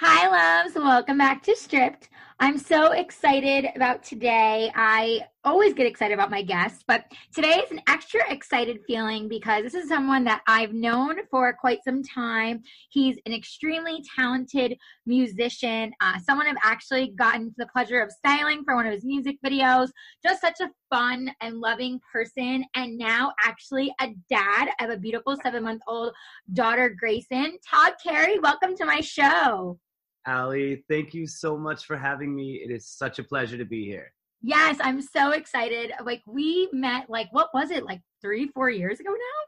Hi, loves. Welcome back to Stripped. I'm so excited about today. I always get excited about my guests, but today is an extra excited feeling because this is someone that I've known for quite some time. He's an extremely talented musician, uh, someone I've actually gotten the pleasure of styling for one of his music videos. Just such a fun and loving person, and now actually a dad of a beautiful seven month old daughter, Grayson. Todd Carey, welcome to my show. Ali, thank you so much for having me. It is such a pleasure to be here. Yes, I'm so excited. Like we met like what was it? Like 3 4 years ago now?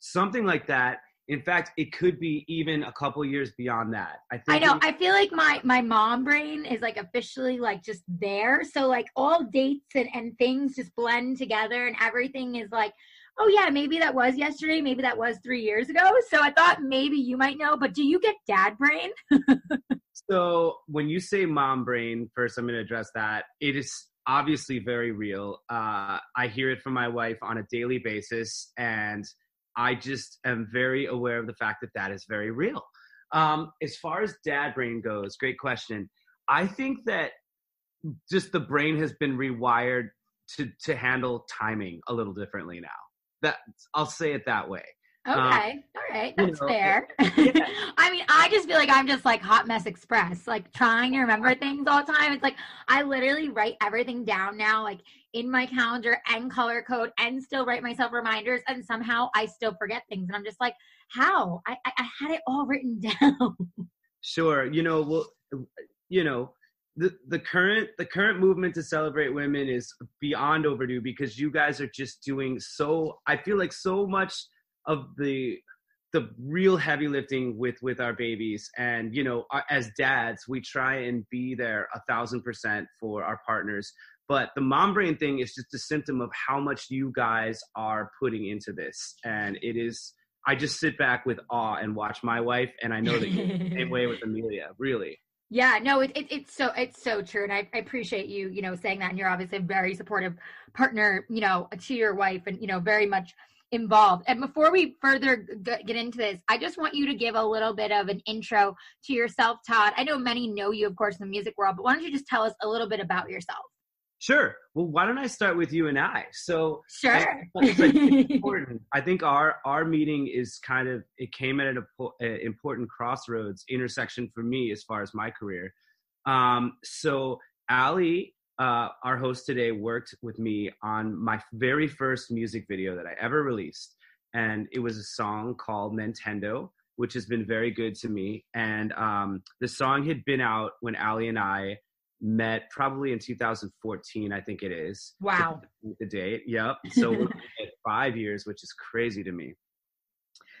Something like that. In fact, it could be even a couple years beyond that. I think I know. I feel like my my mom brain is like officially like just there. So like all dates and, and things just blend together and everything is like oh yeah, maybe that was yesterday, maybe that was three years ago. So I thought maybe you might know, but do you get dad brain? so when you say mom brain, first I'm going to address that. It is obviously very real. Uh, I hear it from my wife on a daily basis, and I just am very aware of the fact that that is very real. Um, as far as dad brain goes, great question. I think that just the brain has been rewired to to handle timing a little differently now. That I'll say it that way. Okay, um, all right, that's you know, fair. Yeah. I mean, I just feel like I'm just like hot mess express, like trying to remember things all the time. It's like I literally write everything down now, like in my calendar and color code, and still write myself reminders, and somehow I still forget things, and I'm just like, how? I I, I had it all written down. Sure, you know, well, you know, the, the current the current movement to celebrate women is beyond overdue because you guys are just doing so i feel like so much of the the real heavy lifting with with our babies. And you know as dads we try and be there a thousand percent for our partners. But the mom brain thing is just a symptom of how much you guys are putting into this. And it is i just sit back with awe and watch my wife and i know that you're the same way with amelia really yeah, no, it, it, it's so it's so true, and I, I appreciate you, you know, saying that. And you're obviously a very supportive partner, you know, to your wife, and you know, very much involved. And before we further get into this, I just want you to give a little bit of an intro to yourself, Todd. I know many know you, of course, in the music world, but why don't you just tell us a little bit about yourself? Sure. Well, why don't I start with you and I? So sure. I, it's important. I think our our meeting is kind of it came at an important crossroads intersection for me as far as my career. Um, so Ali, uh, our host today, worked with me on my very first music video that I ever released, and it was a song called Nintendo, which has been very good to me. And um, the song had been out when Ali and I met probably in 2014 i think it is wow. the date. Yep. So five years which is crazy to me.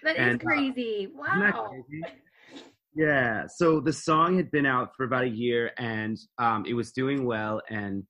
That and, is uh, crazy. uh, wow. crazy? yeah. So the song had been out for about a year and um, it was doing well and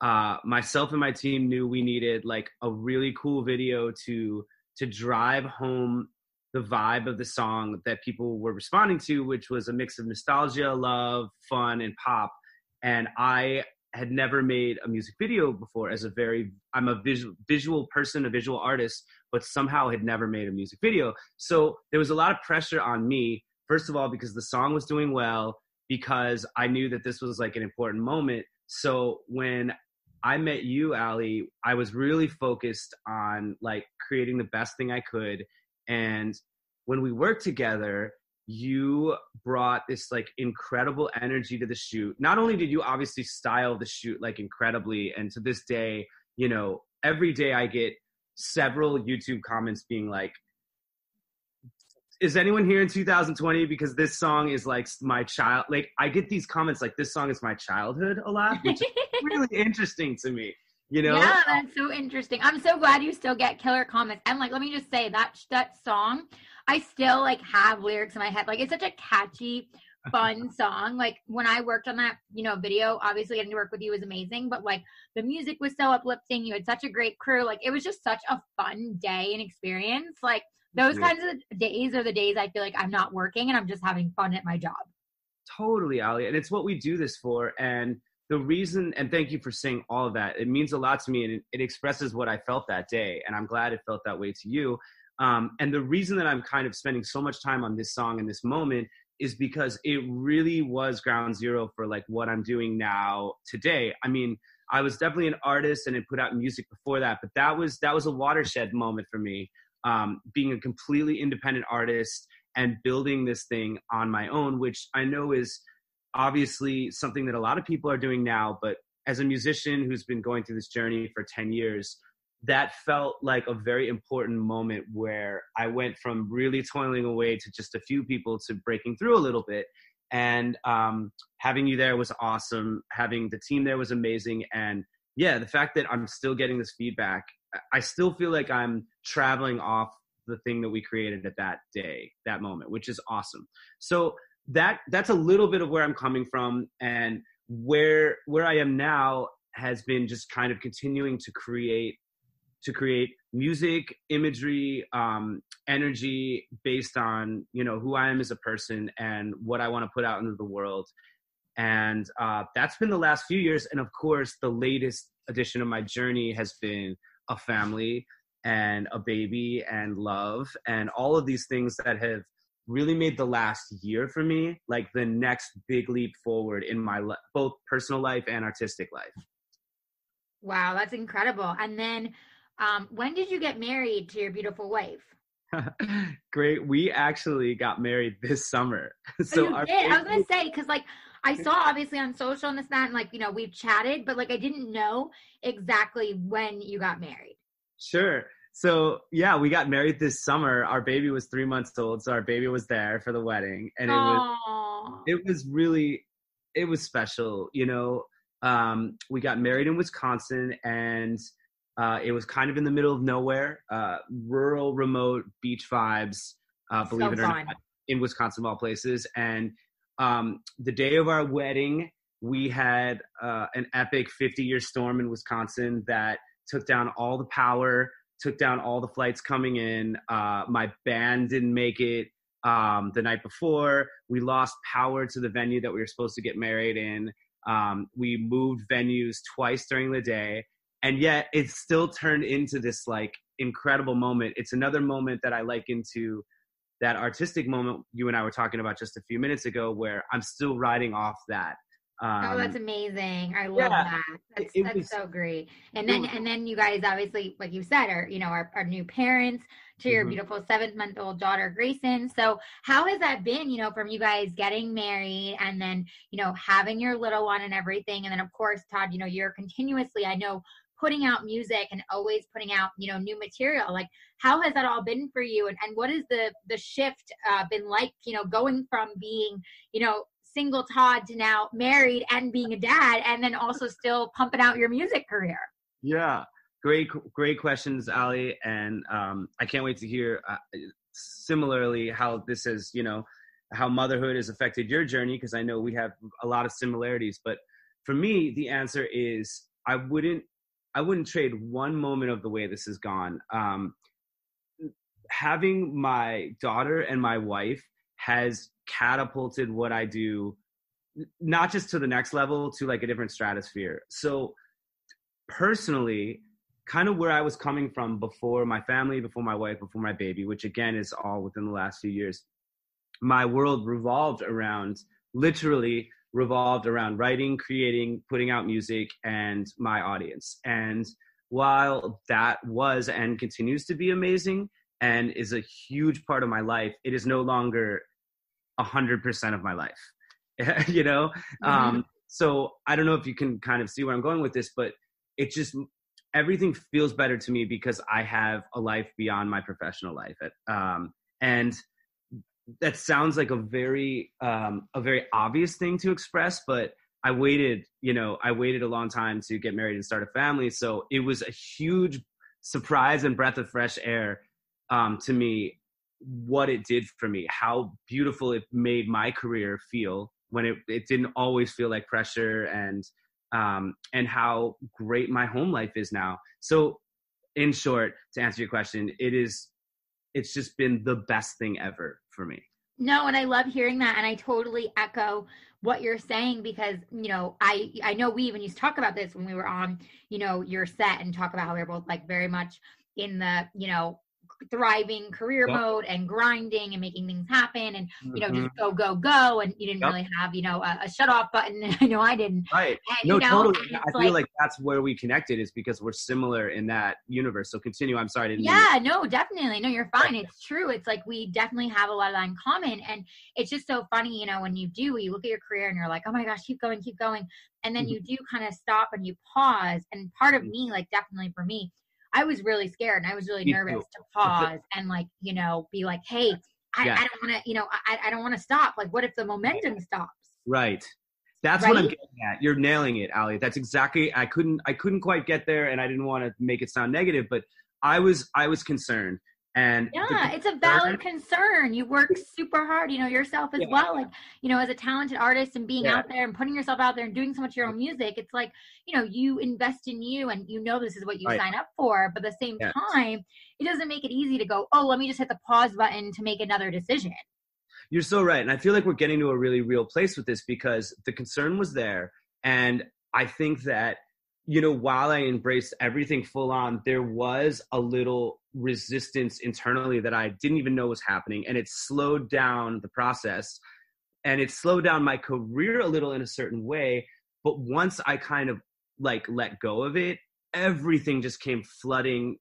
uh, myself and my team knew we needed like a really cool video to to drive home the vibe of the song that people were responding to which was a mix of nostalgia love fun and pop and I had never made a music video before as a very I'm a visual visual person, a visual artist, but somehow had never made a music video. So there was a lot of pressure on me, first of all, because the song was doing well, because I knew that this was like an important moment. So when I met you, Ali, I was really focused on like creating the best thing I could. And when we worked together, you brought this like incredible energy to the shoot. Not only did you obviously style the shoot like incredibly, and to this day, you know, every day I get several YouTube comments being like, is anyone here in 2020 because this song is like my child like i get these comments like this song is my childhood a lot which is really interesting to me you know? Yeah that's so interesting. I'm so glad you still get killer comments. And like let me just say that that song I still like have lyrics in my head. Like it's such a catchy, fun song. Like when I worked on that, you know, video, obviously getting to work with you was amazing, but like the music was so uplifting. You had such a great crew. Like it was just such a fun day and experience. Like those yeah. kinds of days are the days I feel like I'm not working and I'm just having fun at my job. Totally, Ali. And it's what we do this for. And the reason, and thank you for saying all of that. It means a lot to me and it, it expresses what I felt that day. And I'm glad it felt that way to you. Um, and the reason that I'm kind of spending so much time on this song in this moment is because it really was ground zero for like what I'm doing now today. I mean, I was definitely an artist and had put out music before that, but that was that was a watershed moment for me. Um, being a completely independent artist and building this thing on my own, which I know is obviously something that a lot of people are doing now. But as a musician who's been going through this journey for 10 years, that felt like a very important moment where I went from really toiling away to just a few people to breaking through a little bit. And um, having you there was awesome. Having the team there was amazing. And yeah, the fact that I'm still getting this feedback, I still feel like I'm traveling off the thing that we created at that day, that moment, which is awesome. So that that's a little bit of where I'm coming from, and where where I am now has been just kind of continuing to create to create music imagery um, energy based on you know who i am as a person and what i want to put out into the world. And uh, that's been the last few years. And of course the latest addition of my journey has been a family and a baby and love and all of these things that have really made the last year for me like the next big leap forward in my both personal life and artistic life. Wow that's incredible. And then um, when did you get married to your beautiful wife? Great. We actually got married this summer. so oh, you did. I was gonna say because like I saw obviously on social and this that and like you know we've chatted, but like I didn't know exactly when you got married. Sure. So yeah, we got married this summer. Our baby was three months old, so our baby was there for the wedding, and it Aww. was it was really it was special. You know, um, we got married in Wisconsin, and uh, it was kind of in the middle of nowhere, uh, rural, remote beach vibes. Uh, believe so it or fun. not, in Wisconsin, of all places. And um, the day of our wedding, we had uh, an epic 50-year storm in Wisconsin that took down all the power, took down all the flights coming in. Uh, my band didn't make it um, the night before. We lost power to the venue that we were supposed to get married in. Um, we moved venues twice during the day and yet it's still turned into this like incredible moment it's another moment that i liken to that artistic moment you and i were talking about just a few minutes ago where i'm still riding off that um, oh, that's amazing! I love yeah, that. That's that's was, so great. And then and then you guys obviously, like you said, are you know our, our new parents to your mm-hmm. beautiful seventh month old daughter Grayson. So how has that been? You know, from you guys getting married and then you know having your little one and everything, and then of course, Todd, you know, you're continuously. I know putting out music and always putting out you know new material like how has that all been for you? And, and what has the the shift uh, been like you know going from being you know single todd to now married and being a dad and then also still pumping out your music career? Yeah. Great great questions ali and um, i can't wait to hear uh, similarly how this has you know how motherhood has affected your journey because i know we have a lot of similarities but for me the answer is i wouldn't I wouldn't trade one moment of the way this has gone. Um, having my daughter and my wife has catapulted what I do, not just to the next level, to like a different stratosphere. So, personally, kind of where I was coming from before my family, before my wife, before my baby, which again is all within the last few years, my world revolved around literally revolved around writing, creating, putting out music, and my audience. And while that was and continues to be amazing and is a huge part of my life, it is no longer a hundred percent of my life. you know, mm-hmm. um, so I don't know if you can kind of see where I'm going with this, but it just everything feels better to me because I have a life beyond my professional life. Um, and that sounds like a very um, a very obvious thing to express, but I waited, you know, I waited a long time to get married and start a family. So it was a huge surprise and breath of fresh air um, to me what it did for me, how beautiful it made my career feel when it, it didn't always feel like pressure and um, and how great my home life is now. So in short, to answer your question, it is it's just been the best thing ever for me. No, and I love hearing that, and I totally echo what you're saying because you know I I know we even used to talk about this when we were on you know your set and talk about how we are both like very much in the you know thriving career yep. mode and grinding and making things happen and you know mm-hmm. just go go go and you didn't yep. really have you know a, a, shut off button i know i didn't right and, no you know, totally i feel like, like, that's where we connected is because we're similar in that universe so continue i'm sorry yeah no definitely no you're fine right. it's true it's like we definitely have a lot of that in common and it's just so funny you know when you do you look at your career and you're like oh my gosh keep going keep going and then mm-hmm. you do kind of stop and you pause and part of mm-hmm. me like definitely for me I was really scared and I was really Me nervous too. to pause and like, you know, be like, hey, I, yeah. I don't want to, you know, I, I don't want to stop. Like, what if the momentum stops? Right. That's right? what I'm getting at. You're nailing it, Ali. That's exactly. I couldn't. I couldn't quite get there, and I didn't want to make it sound negative, but I was. I was concerned and yeah, it's a valid concern. You work super hard, you know, yourself as yeah. well. Like, you know, as a talented artist and being yeah. out there and putting yourself out there and doing so much of your own music, it's like, you know, you invest in you and you know this is what you right. sign up for. But at the same time, it doesn't make it easy to go, oh, let me just hit the pause button to make another decision. You're so right. And I feel like we're getting to a really real place with this because the concern was there. And I think that you know, while I embraced everything full on, there was a little resistance internally that I didn't even know was happening. And it slowed down the process and it slowed down my career a little in a certain way. But once I kind of like let go of it, everything just came flooding,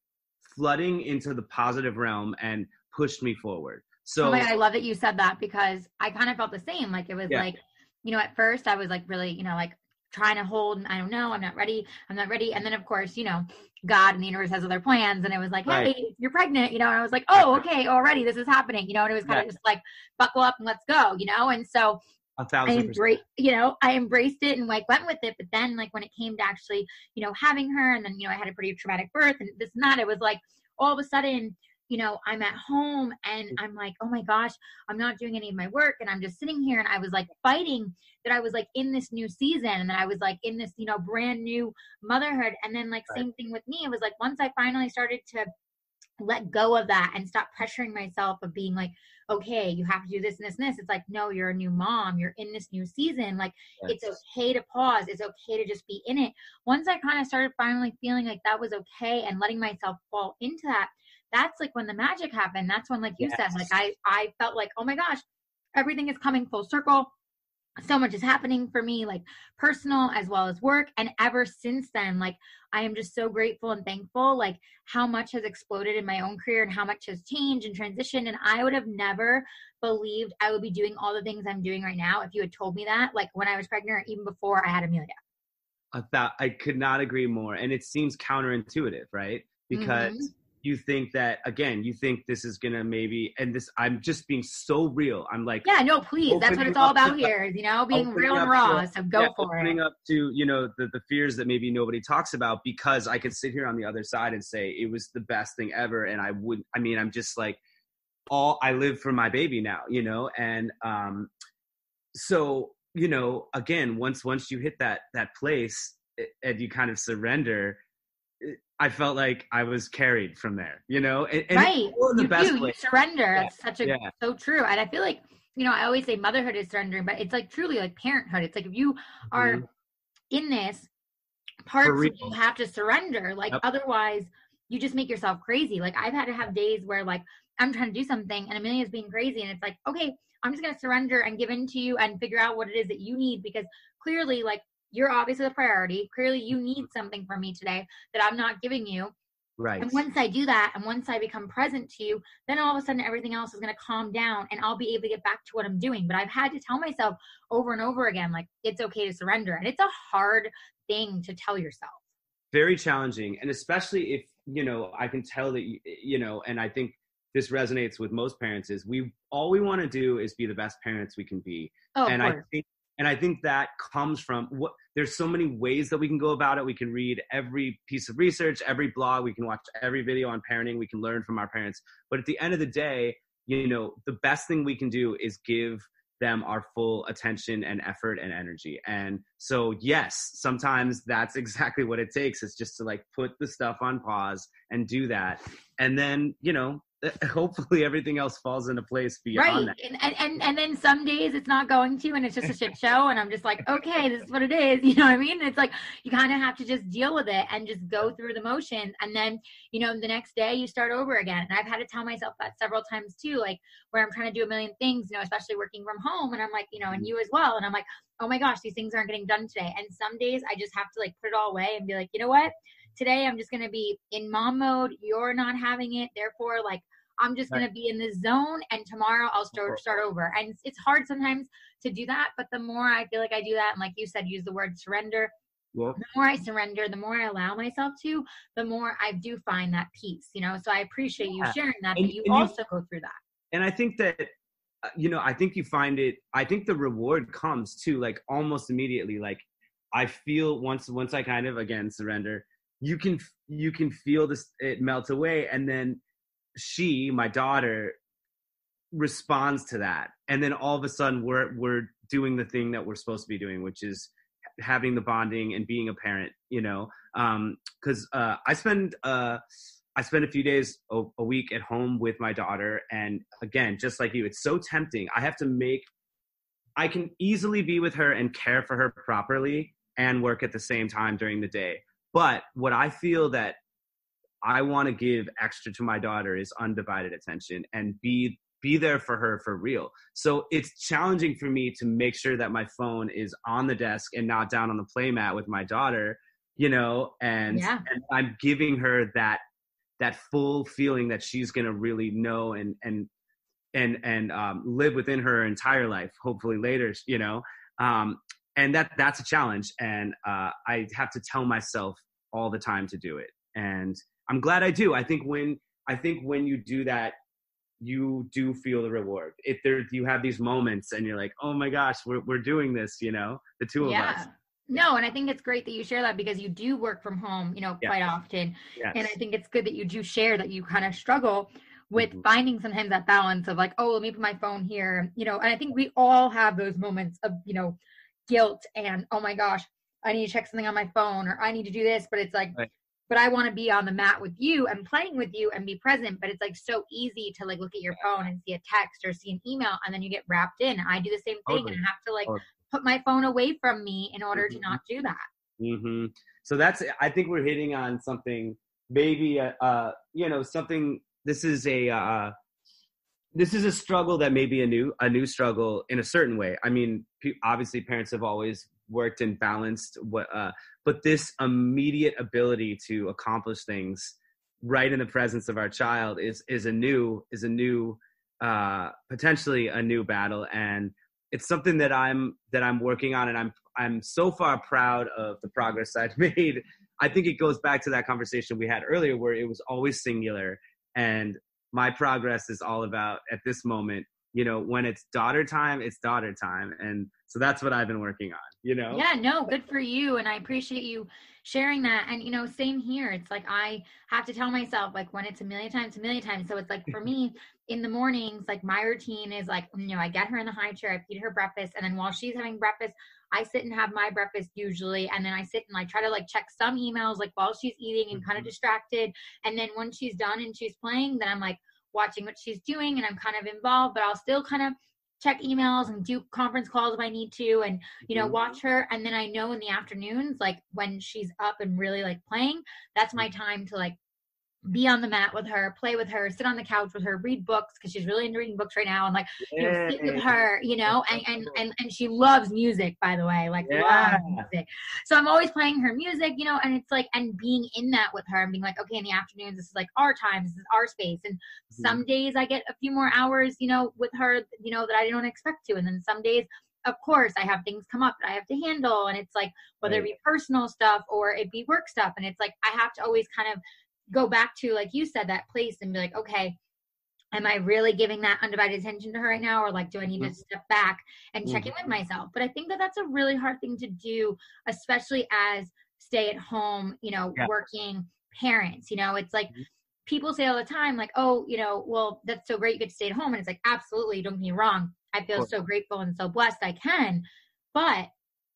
flooding into the positive realm and pushed me forward. So oh God, I love that you said that because I kind of felt the same. Like it was yeah. like, you know, at first I was like really, you know, like trying to hold and I don't know, I'm not ready, I'm not ready. And then of course, you know, God and the universe has other plans. And it was like, hey, right. you're pregnant, you know, and I was like, oh, okay, already this is happening, you know, and it was kind yeah. of just like buckle up and let's go, you know? And so I embraced, you know, I embraced it and like went with it. But then like when it came to actually, you know, having her and then, you know, I had a pretty traumatic birth and this and that, it was like all of a sudden, you know, I'm at home and mm. I'm like, oh my gosh, I'm not doing any of my work. And I'm just sitting here and I was like fighting that I was like in this new season and that I was like in this, you know, brand new motherhood. And then like right. same thing with me. It was like once I finally started to let go of that and stop pressuring myself of being like, okay, you have to do this and this and this. It's like, no, you're a new mom. You're in this new season. Like, yes. it's okay to pause. It's okay to just be in it. Once I kind of started finally feeling like that was okay and letting myself fall into that, that's like when the magic happened. That's when, like you yes. said, like I, I felt like, oh my gosh, everything is coming full circle. So much is happening for me, like personal as well as work. And ever since then, like I am just so grateful and thankful, like how much has exploded in my own career and how much has changed and transitioned. And I would have never believed I would be doing all the things I'm doing right now if you had told me that, like when I was pregnant, or even before I had Amelia. I thought I could not agree more. And it seems counterintuitive, right? Because mm-hmm you think that again you think this is gonna maybe and this i'm just being so real. I'm like yeah no please that's what it's all about to, here you know being real and raw to, so go yeah, for opening it. up to you know the, the fears that maybe nobody talks about because i could sit here on the other side and say it was the best thing ever and i would i mean i'm just like all i live for my baby now you know and um so you know again once once you hit that that place and you kind of surrender I felt like I was carried from there, you know, and, and right. you do. You surrender. Yeah. That's such a yeah. so true. And I feel like you know I always say motherhood is surrendering, but it's like truly like parenthood. It's like if you are mm-hmm. in this parts you have to surrender. Like yep. otherwise, you just make yourself crazy. Like I've had to have days where like I'm trying to do something and Amelia's being crazy, and it's like okay, I'm just gonna surrender and give in to you and figure out what it is that you need because clearly like you're obviously the priority. Clearly, you mm-hmm. need something from me today that I'm not giving you. Right. And once I do that, and once I become present to you, then all of a sudden everything else is going to calm down and I'll be able to get back to what I'm doing. But I've had to tell myself over and over again, like, it's okay to surrender. And it's a hard thing to tell yourself. Very challenging. And especially if, you know, I can tell that, you, you know, and I think this resonates with most parents is we all we want to do is be the best parents we can be. Oh, and I think and i think that comes from what there's so many ways that we can go about it. We can read every piece of research every blog. We can watch every video on parenting. We can learn from our parents. But at the end of the day you know the best thing we can do is give them our full attention and effort and energy. And so yes sometimes that's exactly what it takes is just to like put the stuff on pause and do that. And then you know hopefully everything else falls into place beyond right. that. And, and and and then some days it's not going to, and it's just a shit show, and I'm just like, okay, this is what it is. You know what I mean? It's like you kind of have to just deal with it and just go through the motions, and then you know the next day you start over again. And I've had to tell myself that several times too, like where I'm trying to do a million things, you know, especially working from home, and I'm like, you know, and mm-hmm. you as well, and I'm like, oh my gosh, these things aren't getting done today. And some days I just have to like put it all away and be like, you know what? Today I'm just gonna be in mom mode. You're not having it, therefore, like I'm just going to be in this zone and tomorrow I'll start start over. And it's hard sometimes to do that, but the more I feel like I do that and like you said use the word surrender, well, the more I surrender, the more I allow myself to, the more I do find that peace, you know. So I appreciate you sharing that and, that you also you, go through that. And I think that uh, you know, I think you find it I think the reward comes too like almost immediately like I feel once once I kind of again surrender, you can you can feel this it melt away and then she, my daughter, responds to that, and then all of a sudden we're we're doing the thing that we're supposed to be doing, which is having the bonding and being a parent. You know, because um, uh, I spend. Uh, I spend a few days a, a, week at home with my daughter, and again, just like you, it's so tempting. I have to make. I can easily be with her and care for her properly and work at the same time during the day. But what I feel that I want to give extra to my daughter is undivided attention and be be there for her for real. So it's challenging for me to make sure that my phone is on the desk and not down on the playmat with my daughter, you know, and, yeah. and I'm giving her that that full feeling that she's going to really know and and and and um, live within her entire life hopefully later you know um, and that that's a challenge and uh, i have to tell myself all the time to do it and I'm glad I do. I think when I think when you do that, you do feel the reward. If there you have these moments and you're like, oh my gosh, we're we're doing this, you know, the two yeah. of us. No, and I think it's great that you share that because you do work from home, you know, yes. quite often. Yes. And I think it's good that you do share that you kind of struggle with mm-hmm. finding sometimes that balance of like, oh, let me put my phone here, you know, and I think we all have those moments of, you know, guilt and oh my gosh, I need to check something on my phone or I need to do this, but it's like right but I want to be on the mat with you and playing with you and be present. But it's like so easy to like look at your phone and see a text or see an email and then you get wrapped in. I do the same thing totally. and I have to like totally. put my phone away from me in order mm-hmm. to not do that. Mm-hmm. So that's, I think we're hitting on something, maybe, uh, uh you know, something, this is a, uh, this is a struggle that may be a new a new struggle in a certain way. I mean, obviously, parents have always worked and balanced what uh, but this immediate ability to accomplish things right in the presence of our child is is a new is a new uh, potentially a new battle. And it's something that i'm that i'm working on and i'm i'm so far proud of the progress i've made. I think it goes back to that conversation we had earlier where it was always singular and my progress is all about at this moment you know when it's daughter time it's daughter time. And so that's what i've been working on you know yeah no good for you and i appreciate you sharing that and you know same here it's like i have to tell myself like when it's a million times a million times so it's like for me in the mornings like my routine is like you know i get her in the high chair i feed her breakfast and then while she's having breakfast i sit and have my breakfast usually and then i sit and like try to like check some emails like while she's eating and kind of mm-hmm. distracted and then when she's done and she's playing then i'm like watching what she's doing and I'm kind of involved, but I'll still kind of check emails and do conference calls if I need to and you know mm-hmm. watch her and then I know in the afternoons like when she's up and really like playing that's my time to like be on the mat with her, play with her, sit on the couch with her, read books because she's really into reading books right now, and like you know, sit with her, you know, and and and and she loves music, by the way, like yeah. loves music. So I'm always playing her music, you know, and it's like and being in that with her and being like, okay, in the afternoons, this is like our time, this is our space, and mm-hmm. some days I get a few more hours, you know, with her, you know, that I don't expect to, and then some days of course i have things come up that i have to handle and it's like whether it be personal stuff or it be work stuff and it's like i have to always kind of go back to like you said that place and be like okay am i really giving that undivided attention to her right now or like do i need mm-hmm. to step back and check mm-hmm. in with myself but i think that that's a really hard thing to do especially as stay at home you know yeah. working parents you know it's like mm-hmm. people say all the time like oh you know well that's so great you get to stay at home and it's like absolutely don't get me wrong i feel so grateful and so blessed i can but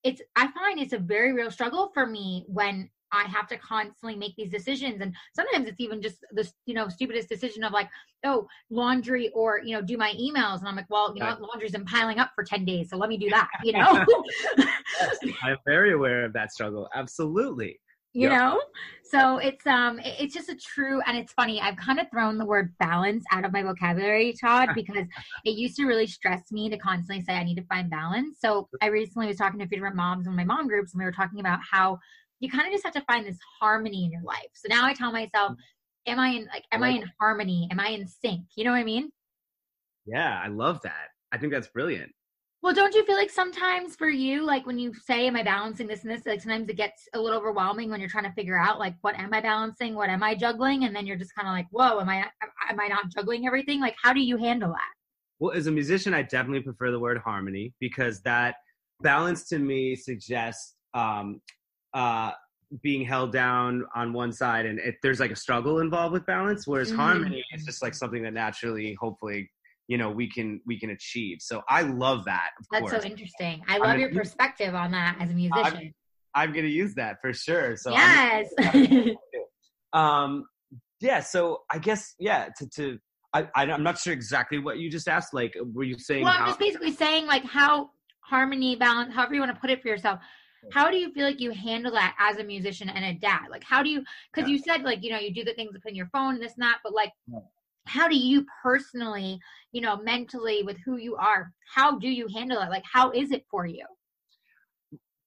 it's i find it's a very real struggle for me when I have to constantly make these decisions. And sometimes it's even just the, you know, stupidest decision of like, oh, laundry or, you know, do my emails. And I'm like, well, you know what? Laundry's been piling up for 10 days. So let me do that, you know? yes, I'm very aware of that struggle. Absolutely you yep. know so it's um it's just a true and it's funny i've kind of thrown the word balance out of my vocabulary todd because it used to really stress me to constantly say i need to find balance so i recently was talking to a few different moms in my mom groups and we were talking about how you kind of just have to find this harmony in your life so now i tell myself am i in like am i in harmony am i in sync you know what i mean yeah i love that i think that's brilliant well, don't you feel like sometimes for you, like when you say, Am I balancing this and this? Like sometimes it gets a little overwhelming when you're trying to figure out like what am I balancing? What am I juggling? And then you're just kind of like, Whoa, am I am I not juggling everything? Like how do you handle that? Well, as a musician, I definitely prefer the word harmony because that balance to me suggests um uh being held down on one side and it, there's like a struggle involved with balance whereas mm. harmony is just like something that naturally hopefully you know we can we can achieve. So i love that that's course. so interesting. I love I'm your perspective on that as a musician. I'm, I'm gonna use that for sure. So yes. Um yeah so i guess yeah to to I, i'm not sure exactly what you just asked like were you saying well i'm how, just basically saying like how harmony balance however you want to put it for yourself how do you feel like you handle that as a musician and a dad? Like how do you because you said like you know you do the things in your phone this and that but like how do you personally you know mentally with who you are how do you handle it like how is it for you?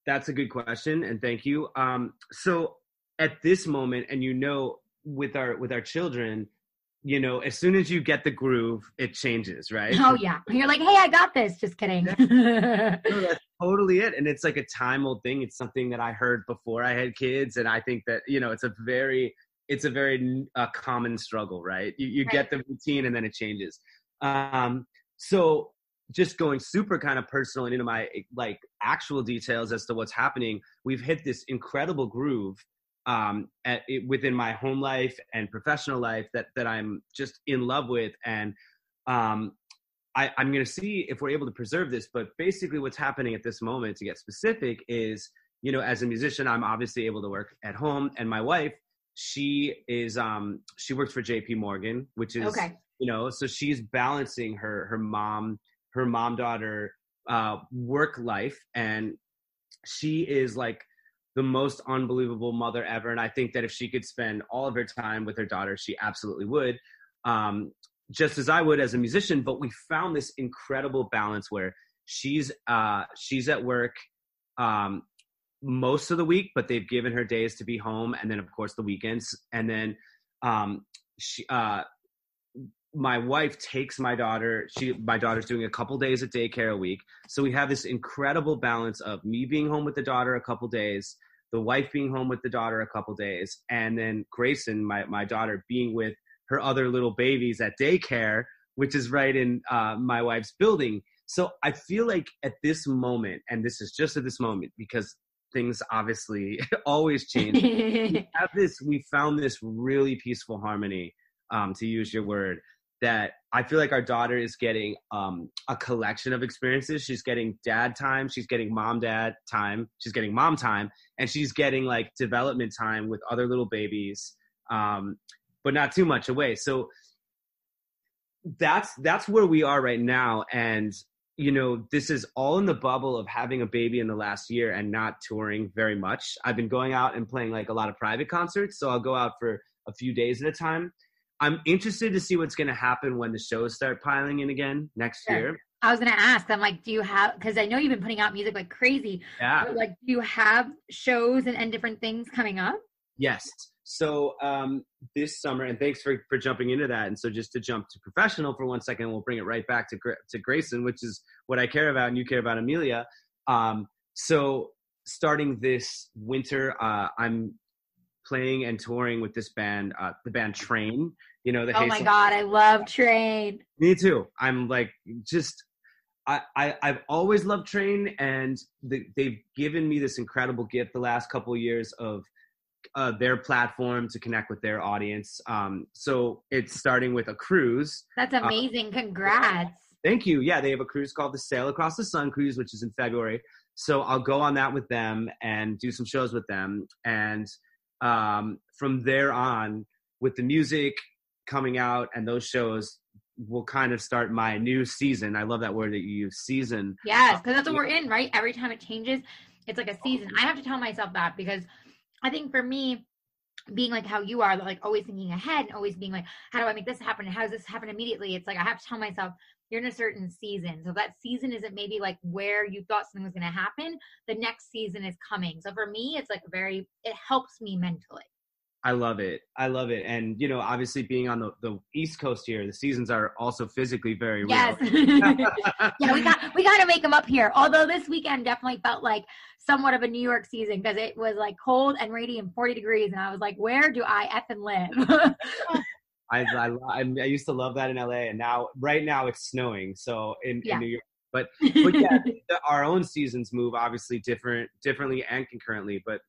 That's a good question and thank you. Um so at this moment and you know with our with our children you know as soon as you get the groove it changes right oh yeah you're like hey i got this just kidding no, that's totally it and it's like a time old thing it's something that i heard before i had kids and i think that you know it's a very it's a very uh, common struggle, right? You, you right. get the routine and then it changes. Um, so just going super kind of personal and into my like actual details as to what's happening, we've hit this incredible groove um, at, within my home life and professional life that that I'm just in love with, and um, I, I'm going to see if we're able to preserve this. But basically, what's happening at this moment, to get specific, is you know, as a musician, I'm obviously able to work at home, and my wife she is um she works for JP Morgan, which is okay. you know, so she's balancing her her mom her mom daughter uh work life and she is like the most unbelievable mother ever and I think that if she could spend all of her time with her daughter, she absolutely would. Um just as I would as a musician, but we found this incredible balance where she's uh she's at work um most of the week, but they've given her days to be home, and then of course the weekends. And then um, she, uh, my wife takes my daughter. She, my daughter's doing a couple days at daycare a week, so we have this incredible balance of me being home with the daughter a couple days, the wife being home with the daughter a couple days, and then Grayson, my my daughter, being with her other little babies at daycare, which is right in uh, my wife's building. So I feel like at this moment, and this is just at this moment because things obviously always change. we have this, we found this really peaceful harmony, um, to use your word, that I feel like our daughter is getting um, a collection of experiences. She's getting dad time, she's getting mom dad time, she's getting mom time, and she's getting like development time with other little babies, um, but not too much away. So that's that's where we are right now, and you know, this is all in the bubble of having a baby in the last year and not touring very much. I've been going out and playing like a lot of private concerts, so I'll go out for a few days at a time. I'm interested to see what's going to happen when the shows start piling in again next yeah. year. I was going to ask, I'm like, do you have, because I know you've been putting out music like crazy. Yeah. like, do you have shows and, and different things coming up? Yes. So um, this summer, and thanks for, for jumping into that. And so just to jump to professional for one second, we'll bring it right back to to Grayson, which is what I care about, and you care about Amelia. Um, so starting this winter, uh, I'm playing and touring with this band, uh, the band Train. You know, the oh my god, I love Train. Me too. I'm like just I, I have always loved Train, and the, they've given me this incredible gift the last couple of years of uh, their platform to connect with their audience. Um, so it's starting with a cruise. That's uh, amazing. Uh, Congrats. Thank you. Yeah, they have a cruise called the Sail Across the Sun Cruise, which is in February. So I'll go on that with them and do some shows with them. And um, from there on, with the music coming out and those shows, will kind of start my new season. I love that word that you use, season. Yes, um, because that's what we're in, right? Every time it changes, it's like a season. I have to tell myself that because I think for me, being like how you are, like always thinking ahead and always being like, how do I make this happen? And how does this happen immediately? It's like I have to tell myself, you're in a certain season. So that season isn't maybe like where you thought something was going to happen. The next season is coming. So for me, it's like very, it helps me mentally. I love it. I love it. And, you know, obviously being on the, the East Coast here, the seasons are also physically very yes. yeah, we got we got to make them up here. Although this weekend definitely felt like somewhat of a New York season because it was like cold and rainy and 40 degrees. And I was like, where do I effing live? I, I, I, used to love that in LA, and now right now it's snowing. So in, yeah. in New York, but but yeah, the, our own seasons move obviously different differently and concurrently. But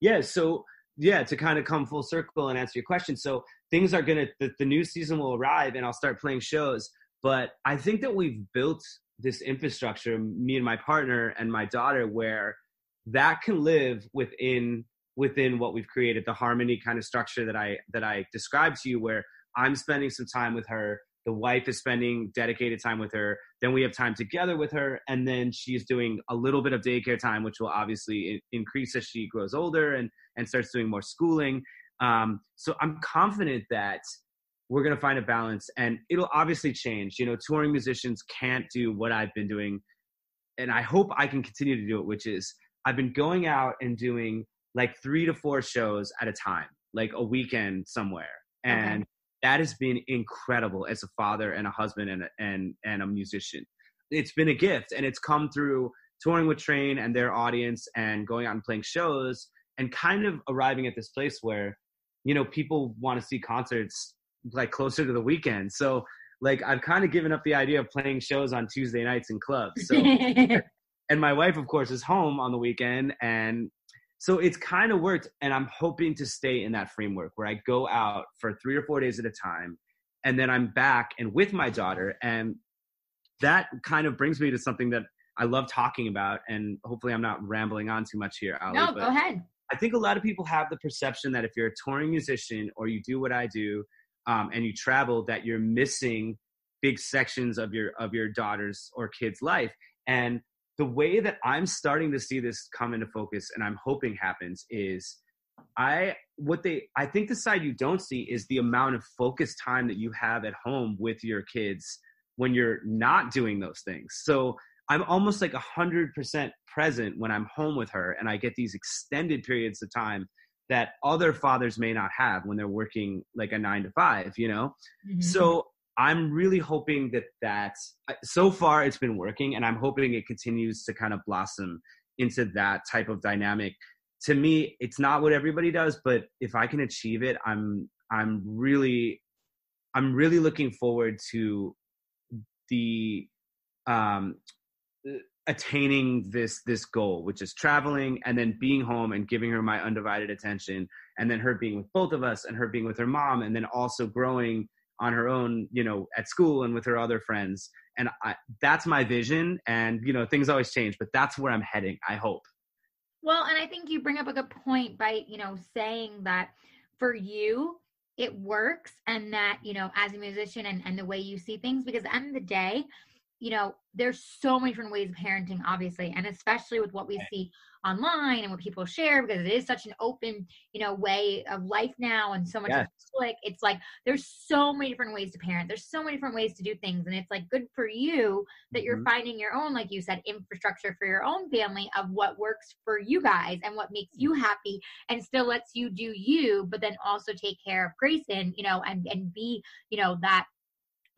yeah, so yeah, to kind of come full circle and answer your question. So things are gonna the, the new season will arrive, and I'll start playing shows. But I think that we've built this infrastructure, me and my partner and my daughter, where that can live within within what we've created, the harmony kind of structure that I that I described to you, where I'm spending some time with her, the wife is spending dedicated time with her, then we have time together with her, and then she's doing a little bit of daycare time, which will obviously increase as she grows older and and starts doing more schooling. Um, so I'm confident that we're going to find a balance and it'll obviously change you know touring musicians can't do what i've been doing and i hope i can continue to do it which is i've been going out and doing like three to four shows at a time like a weekend somewhere and okay. That has been incredible as a father and a husband and a, and and a musician it's been a gift and it's come through touring with train and their audience and going out and playing shows and kind of arriving at this place where you know people want to see concerts like closer to the weekend. So like I've kind of given up the idea of playing shows on Tuesday nights in clubs. So and my wife of course is home on the weekend and so it's kind of worked and I'm hoping to stay in that framework where I go out for 3 or 4 days at a time and then I'm back and with my daughter and that kind of brings me to something that I love talking about and hopefully I'm not rambling on too much here Ali, No, go ahead. I think a lot of people have the perception that if you're a touring musician or you do what I do um, and you travel that you're missing big sections of your of your daughter's or kid's life and the way that i'm starting to see this come into focus and i'm hoping happens is i what they i think the side you don't see is the amount of focused time that you have at home with your kids when you're not doing those things so i'm almost like a hundred percent present when i'm home with her and i get these extended periods of time that other fathers may not have when they're working like a nine to five you know mm-hmm. so i'm really hoping that that uh, so far it's been working and i'm hoping it continues to kind of blossom into that type of dynamic. To me it's not what everybody does but if i can achieve it i'm i'm really i'm really looking forward to the um attaining this this goal which is traveling and then being home and giving her my undivided attention and then her being with both of us and her being with her mom and then also growing on her own you know at school and with her other friends. And I, that's my vision and you know things always change but that's where i'm heading i hope. Well and i think you bring up a good point by you know saying that for you it works and that you know as a musician and, and the way you see things because at the end of the day you know, there's so many different ways of parenting, obviously, and especially with what we see online and what people share, because it is such an open, you know, way of life now and so much yes. public. It's like there's so many different ways to parent. There's so many different ways to do things, and it's like good for you that you're mm-hmm. finding your own, like you said, infrastructure for your own family of what works for you guys and what makes you mm-hmm. happy, and still lets you do you, but then also take care of Grayson, you know, and and be, you know, that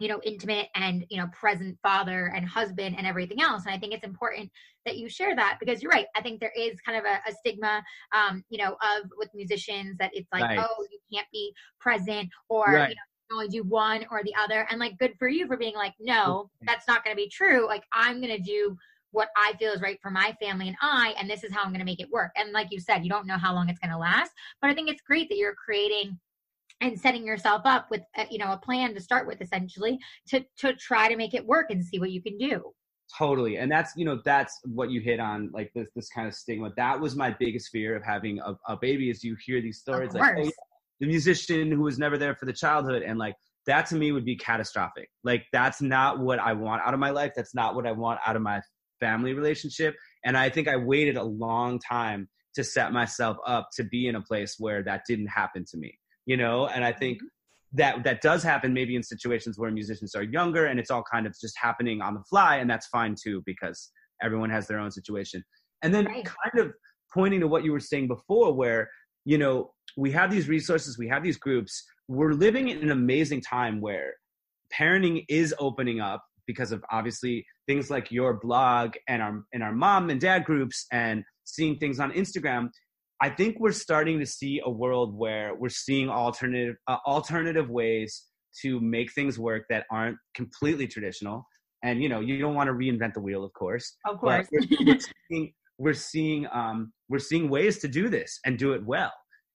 you know intimate and you know present father and husband and everything else. And i think it's important that you share that because you're right. I think there is kind of a, a stigma um you know of with musicians that it's like right. oh you can't be present or right. you know only do one or the other. And like good for you for being like no that's not going to be true. Like i'm going to do what i feel is right for my family and i and this is how i'm going to make it work. And like you said you don't know how long it's going to last but i think it's great that you're creating and setting yourself up with a, you know a plan to start with essentially to to try to make it work and see what you can do. Totally and that's you know that's what you hit on like this this kind of stigma. That was my biggest fear of having a, a baby is you hear these stories like oh, yeah, the musician who was never there for the childhood and like that to me would be catastrophic. Like that's not what i want out of my life. That's not what i want out of my family relationship and i think i waited a long time to set myself up to be in a place where that didn't happen to me you know and i think mm-hmm. that that does happen maybe in situations where musicians are younger and it's all kind of just happening on the fly and that's fine too because everyone has their own situation. And then right. kind of pointing to what you were saying before where you know we have these resources we have these groups we're living in an amazing time where parenting is opening up because of obviously things like your blog and our and our mom and dad groups and seeing things on Instagram I think we're starting to see a world where we're seeing alternative uh, alternative ways to make things work that aren't completely traditional. And you know, you don't want to reinvent the wheel, of course. Of course. We're, we're, seeing, we're seeing um, we're seeing ways to do this and do it well.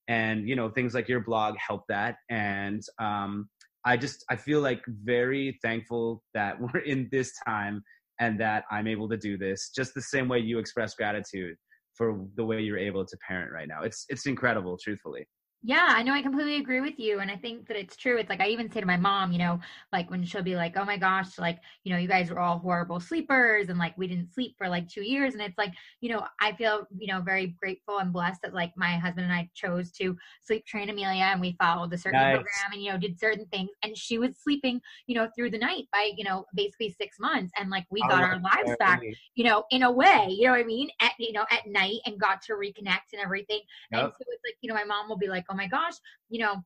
And you know, things like your blog help that. And um, I just I feel like very thankful that we're in this time and that I'm able to do this just the same way you express gratitude for the way you're able to parent right now. It's it's incredible, truthfully. Yeah, I know. I completely agree with you. And I think that it's true. It's like, I even say to my mom, you know, like when she'll be like, oh my gosh, like, you know, you guys were all horrible sleepers and like we didn't sleep for like two years. And it's like, you know, I feel, you know, very grateful and blessed that like my husband and I chose to sleep train Amelia and we followed the certain nice. program and, you know, did certain things. And she was sleeping, you know, through the night by, you know, basically six months. And like we got our lives back, you know, in a way, you know what I mean? At, you know, at night and got to reconnect and everything. Yep. And so it's like, you know, my mom will be like, oh my gosh, you know,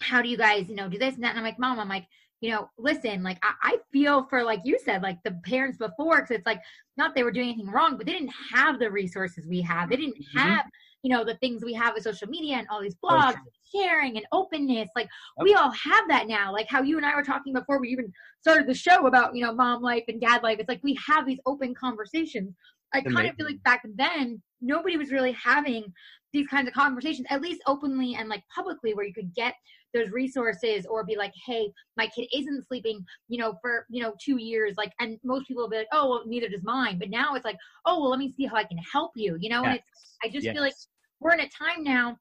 how do you guys, you know, do this and that? And I'm like, mom, I'm like, you know, listen, like I, I feel for like you said, like the parents before, because it's like not they were doing anything wrong, but they didn't have the resources we have. They didn't mm-hmm. have, you know, the things we have with social media and all these blogs, okay. and sharing and openness. Like okay. we all have that now. Like how you and I were talking before we even started the show about, you know, mom life and dad life. It's like we have these open conversations. I kind of feel like back then nobody was really having these kinds of conversations, at least openly and like publicly, where you could get those resources or be like, hey, my kid isn't sleeping, you know, for, you know, two years. Like, and most people will be like, oh, well, neither does mine. But now it's like, oh, well, let me see how I can help you, you know? Yes. And it's, I just yes. feel like we're in a time now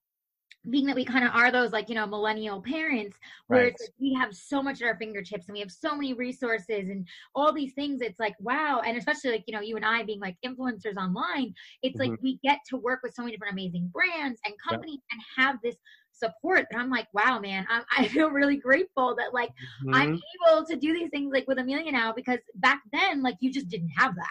being that we kind of are those like you know millennial parents where right. like we have so much at our fingertips and we have so many resources and all these things it's like wow and especially like you know you and i being like influencers online it's mm-hmm. like we get to work with so many different amazing brands and companies yep. and have this support that i'm like wow man I'm, i feel really grateful that like mm-hmm. i'm able to do these things like with amelia now because back then like you just didn't have that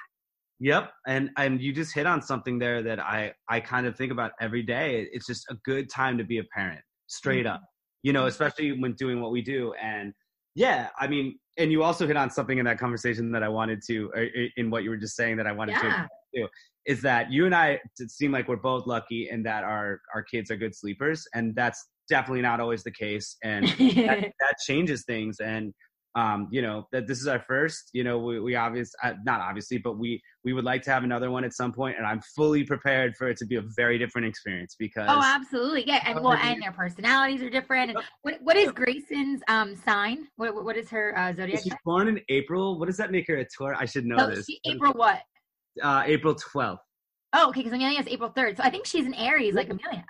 Yep, and and you just hit on something there that I I kind of think about every day. It's just a good time to be a parent, straight mm-hmm. up. You know, especially when doing what we do. And yeah, I mean, and you also hit on something in that conversation that I wanted to, in what you were just saying that I wanted yeah. to do, is that you and I seem like we're both lucky in that our our kids are good sleepers, and that's definitely not always the case, and that, that changes things. And um, you know that this is our first you know we, we obviously uh, not obviously but we we would like to have another one at some point and i'm fully prepared for it to be a very different experience because oh absolutely. Yeah and well and their personalities are different and what, what is grayson's um sign? What, what is her uh, zodiac she's born in april? What does that make her a tour i should know this. she, april what? Uh april 12th oh okay because amelia is april 3rd so i think she's an aries like amelia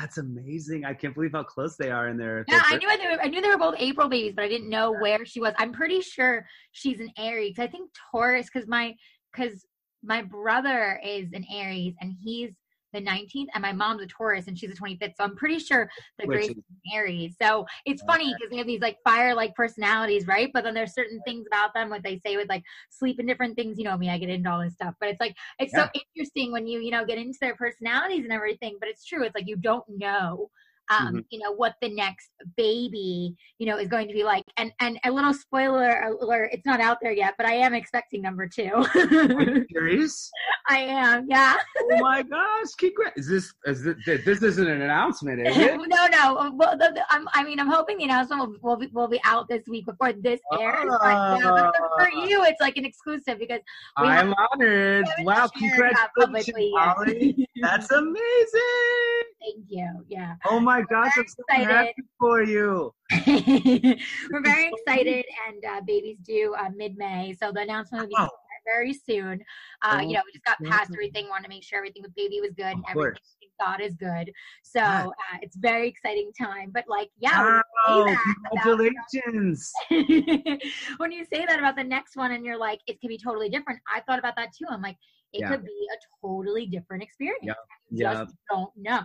that's amazing. I can't believe how close they are in their. Yeah, I knew they were, I knew they were both April babies, but I didn't know where she was. I'm pretty sure she's an Aries. I think Taurus because my because my brother is an Aries and he's the 19th, and my mom's a Taurus and she's a 25th. So I'm pretty sure the Grace is Aries. So it's funny because they have these like fire like personalities, right? But then there's certain things about them, what they say with like sleep and different things. You know me, I get into all this stuff. But it's like it's yeah. so interesting when you, you know, get into their personalities and everything. But it's true. It's like you don't know um, mm-hmm. you know, what the next baby, you know, is going to be like. And and a little spoiler alert, it's not out there yet, but I am expecting number two. Are you serious? I am, yeah. oh my gosh! Congrats! Is this is this, this isn't an announcement, is it? no, no. Well, the, the, i mean, I'm hoping the announcement will, will, be, will be out this week before this airs. Uh, but, yeah, but for ah. you, it's like an exclusive because I'm honored. Wow! Congratulations, Ali. That's amazing. Thank you. Yeah. Oh my gosh, I'm so excited. happy for you. We're very excited, and uh, baby's due uh, mid May, so the announcement will be. Oh. very soon. Uh, Oh, you know, we just got past everything, wanted to make sure everything with baby was good, and Of everything course. thank God is good. So uh, it's very exciting time. But like, yeah, Wow, that about- congratulations. when you say that about the next one and you're like, it could be totally different. I thought about that too. I'm like, it Yeah. could be a totally different experience. You just don't know.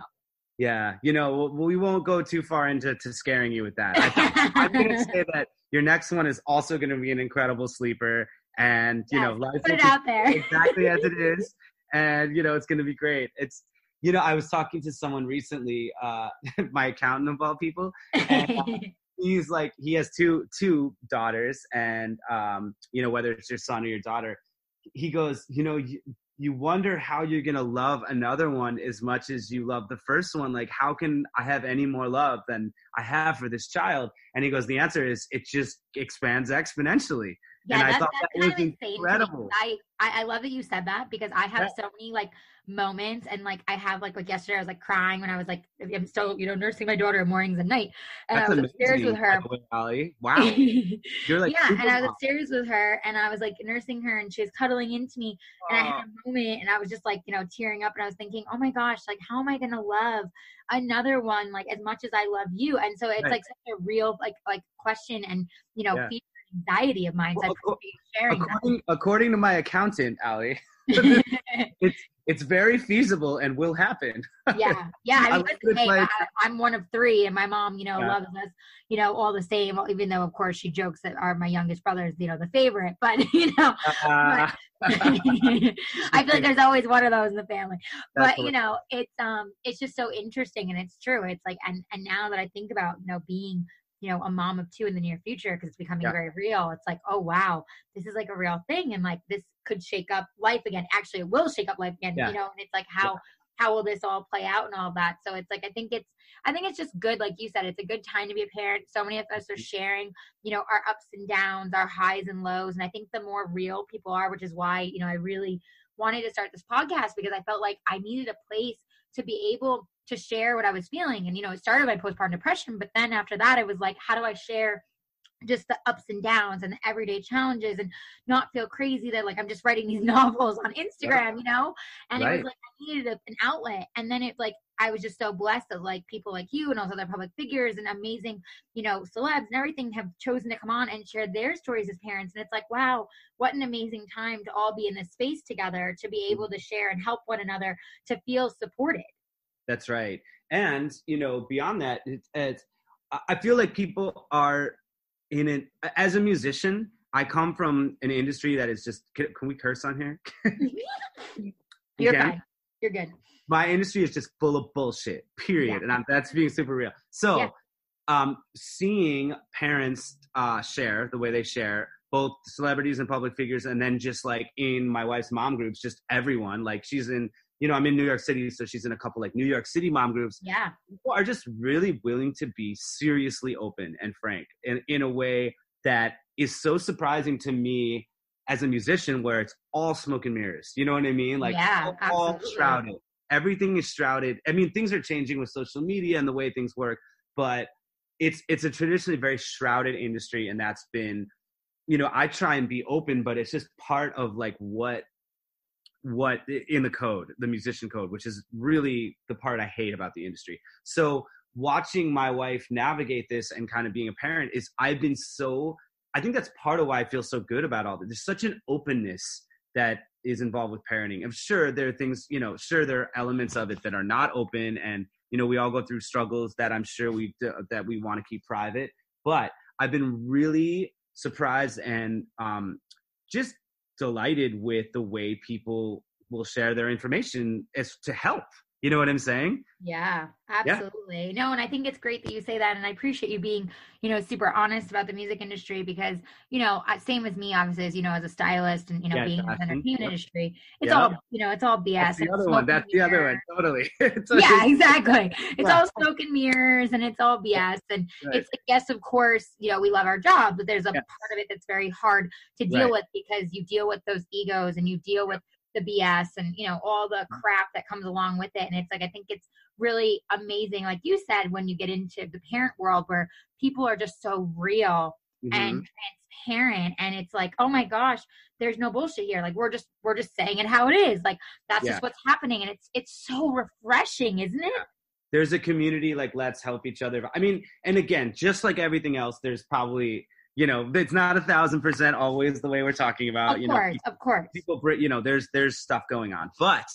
Yeah, you know, we won't go too far into to scaring you with that. I, I'm going to say that your next one is also going to be an incredible sleeper, and you know, life Put it out there. exactly as it is, and you know, it's going to be great. It's you know, I was talking to someone recently, uh, my accountant of all people. And, He's like, he has two two daughters, and um, you know, whether it's your son or your daughter, he goes, you know, you, wonder how you're gonna love another one as much as you love the first one. Like, how can I have any more love than I have for this child? And he goes, the answer is it just expands exponentially. Yeah, And I that's, thought that's that kind was of insane. incredible. I, I I love that you said that because I have Yeah. so many like moments and like I have like like yesterday I was like crying when I was like I'm still you know nursing my daughter mornings and night and That's I was upstairs with her. way. Wow, you're like yeah, and I was upstairs with her and I was like nursing her and she was cuddling into me and I had a moment and I was just like, you know, tearing up and I was thinking, oh my gosh, like how am I gonna love another one like as much as I love you? And so it's Right. like such a real like like question and you know Yeah. Anxiety of mine. So I Well, sharing that. according, according to my accountant, Ali, it's it's very feasible and will happen. yeah, yeah. I I mean, love listen, hey, I, I'm one of three, and my mom, you know, Yeah. loves us, you know, all the same. Even though, of course, she jokes that are my youngest brothers, you know, the favorite. But you know, Uh, I feel like there's always one of those in the family. That's but you know, it's um, it's just so interesting, and it's true. It's like, and and now that I think about, you know, being you know a mom of two in the near future because it's becoming Yeah. very real it's like oh wow this is like a real thing and like this could shake up life again actually it will shake up life again Yeah. you know and it's like how how will this all play out and all that so it's like i think it's i think it's just good like you said it's a good time to be a parent so many of us Mm-hmm. are sharing you know our ups and downs our highs and lows and i think the more real people are which is why you know i really wanted to start this podcast because i felt like i needed a place to be able to share what i was feeling and you know it started by postpartum depression but then after that it was like how do i share just the ups and downs and the everyday challenges and not feel crazy that like I'm just writing these novels on Instagram, you know? And it was like I needed a, an outlet. And then it like I was just so blessed that like people like you and all those other public figures and amazing, you know, celebs and everything have chosen to come on and share their stories as parents. And it's like, wow, what an amazing time to all be in this space together to be able to share and help one another to feel supported. That's right. And you know, beyond that, it's, it's I- feel like people are in it. As a musician, I come from an industry that is just. Can, can we curse on here? You You're fine. You're good. My industry is just full of bullshit. Period. Yeah. And I'm, that's being super real. So, Yeah. um, seeing parents uh, share the way they share, both celebrities and public figures, and then just like in my wife's mom groups, just everyone. Like she's in, you know, I'm in New York City, so she's in a couple like New York City mom groups. Yeah. people are just really willing to be seriously open and frank in, in a way that is so surprising to me as a musician where it's all smoke and mirrors you know what i mean like Yeah, all, all shrouded everything is shrouded. I mean things are changing with social media and the way things work but it's it's a traditionally very shrouded industry and that's been you know i try and be open but it's just part of like what what in the code the musician code which is really the part i hate about the industry. So watching my wife navigate this and kind of being a parent is i've been so i think that's part of why i feel so good about all this. There's such an openness that is involved with parenting. I'm sure there are things you know sure there are elements of it that are not open and you know we all go through struggles that i'm sure we that we want to keep private. But i've been really surprised and um just delighted with the way people will share their information as to help you know what i'm saying Yeah, absolutely. No, and I think it's great that you say that, and I appreciate you being, you know, super honest about the music industry because, you know, same as me, obviously, as you know, as a stylist and you know, Yeah, being in the entertainment Yep. industry, it's Yeah. all, you know, it's all BS. that's the other one that's the other one totally Yeah, exactly. It's Yeah. all smoke and mirrors, and it's all BS. And Right. it's like, yes, of course, you know, we love our job, but there's a Yes. part of it that's very hard to deal Right. with because you deal with those egos and you deal with the BS and you know all the Mm-hmm. crap that comes along with it. And it's like I think it's really amazing, like you said, when you get into the parent world where people are just so real. mm-hmm. and transparent and it's like oh my gosh there's no bullshit here like we're just we're just saying it how it is like that's yeah. just what's happening and it's it's so refreshing isn't it yeah. there's a community like let's help each other i mean and again just like everything else there's probably you know it's not a thousand percent always the way we're talking about of you course, know of course. people you know there's there's stuff going on. But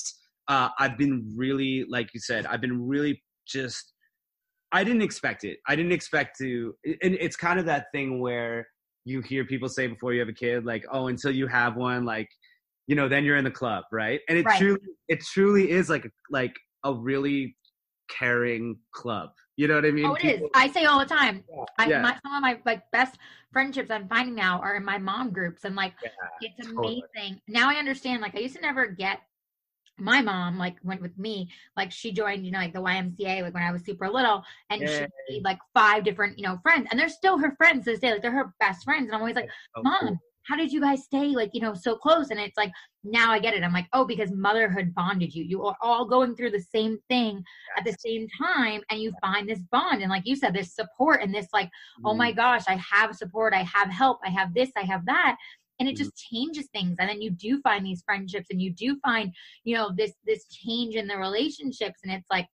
uh i've been really like you said i've been really just i didn't expect it. I didn't expect to and it's kind of that thing where you hear people say before you have a kid like oh until you have one like you know then you're in the club right? And it right. truly it truly is like like a really caring club you know what I mean? Oh, it People, is. I say all the time. Yeah. I, yeah. My, some of my like best friendships I'm finding now are in my mom groups, and like yeah, it's amazing. Totally. Now I understand. Like I used to never get my mom like went with me like she joined you know like the ymca like when i was super little and she made like five different you know friends and they're still her friends to this day like they're her best friends and i'm always like mom cool how did you guys stay like you know so close? And it's like now i get it. I'm like oh because motherhood bonded you. You are all going through the same thing at the same time and you find this bond. And like you said this support and this like mm. oh my mm-hmm. gosh i have support i have help i have this i have that. And it mm-hmm. just changes things. And then you do find these friendships and you do find you know this this change in the relationships. And it's like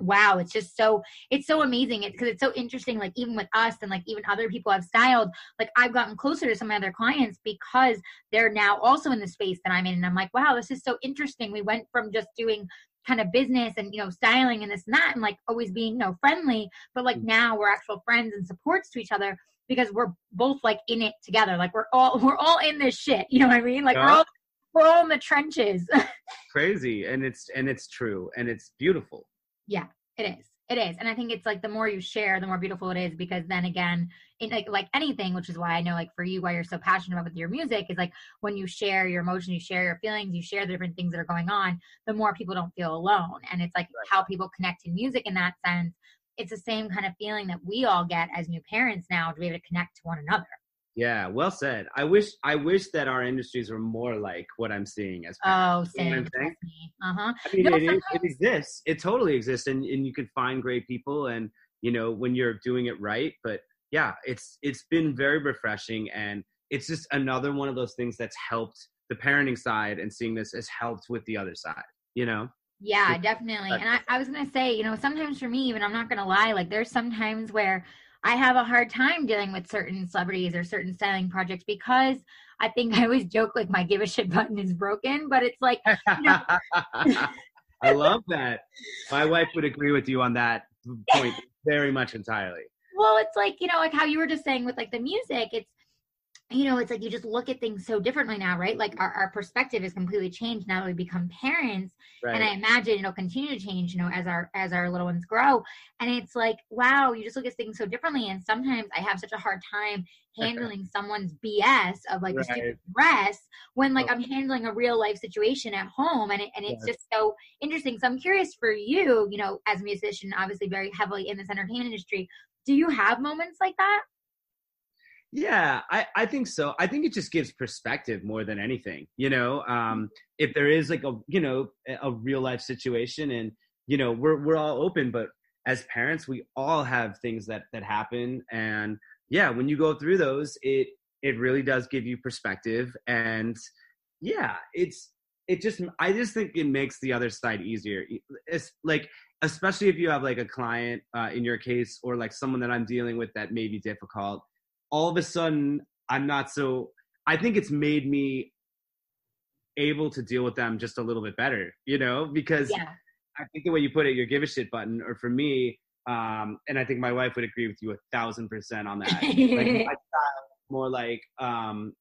wow it's just so it's so amazing. It's because it's so interesting like even with us and like even other people i've styled like i've gotten closer to some of my other clients because they're now also in the space that i'm in and i'm like wow this is so interesting. We went from just doing kind of business and you know styling and this and that and like always being you know friendly but like mm. now we're actual friends and supports to each other because we're both like in it together. Like we're all we're all in this shit you know what i mean? Like yeah. we're all we're all in the trenches. Crazy and it's and it's true and it's beautiful yeah, it is. It is. And I think it's like the more you share, the more beautiful it is because then again, in like, like anything, which is why I know like for you, why you're so passionate about with your music is like when you share your emotions, you share your feelings, you share the different things that are going on, the more people don't feel alone. And it's like right. how people connect to music in that sense. It's the same kind of feeling that we all get as new parents now to be able to connect to one another. Yeah, well said. I wish I wish that our industries were more like what I'm seeing as parents. Oh, same. Uh huh. I mean, it, it, exists. It totally exists, and and you can find great people, and you know when you're doing it right. But yeah, it's it's been very refreshing, and it's just another one of those things that's helped the parenting side, and seeing this has helped with the other side. You know. Yeah, definitely. And I, I was gonna say, you know, sometimes for me, even I'm not gonna lie, like there's sometimes where I have a hard time dealing with certain celebrities or certain styling projects because I think I always joke like my give a shit button is broken, but it's like, you know. I love that. My wife would agree with you on that point very much entirely. Well, it's like, you know, like how you were just saying with like the music, it's you know, it's like you just look at things so differently now, right? Like our, our perspective is completely changed now that we become parents. Right. And I imagine it'll continue to change, you know, as our as our little ones grow. And it's like, wow, you just look at things so differently. And sometimes I have such a hard time handling someone's BS of like right. dress when like oh. I'm handling a real life situation at home. And it, and it's yes. just so interesting. So I'm curious for you, you know, as a musician, obviously very heavily in this entertainment industry, do you have moments like that? Yeah, I, I think so. I think it just gives perspective more than anything. You know, um, if there is like a you know a real life situation, and you know we're we're all open, but as parents, we all have things that that happen, and yeah, when you go through those, it it really does give you perspective, and yeah, it's it just I just think it makes the other side easier. It's like especially if you have like a client uh, in your case, or like someone that I'm dealing with that may be difficult all of a sudden I'm not so I think it's made me able to deal with them just a little bit better, you know, because yeah. I think the way you put it, your give a shit button, or for me, um, and I think my wife would agree with you a thousand percent on that. like more like um,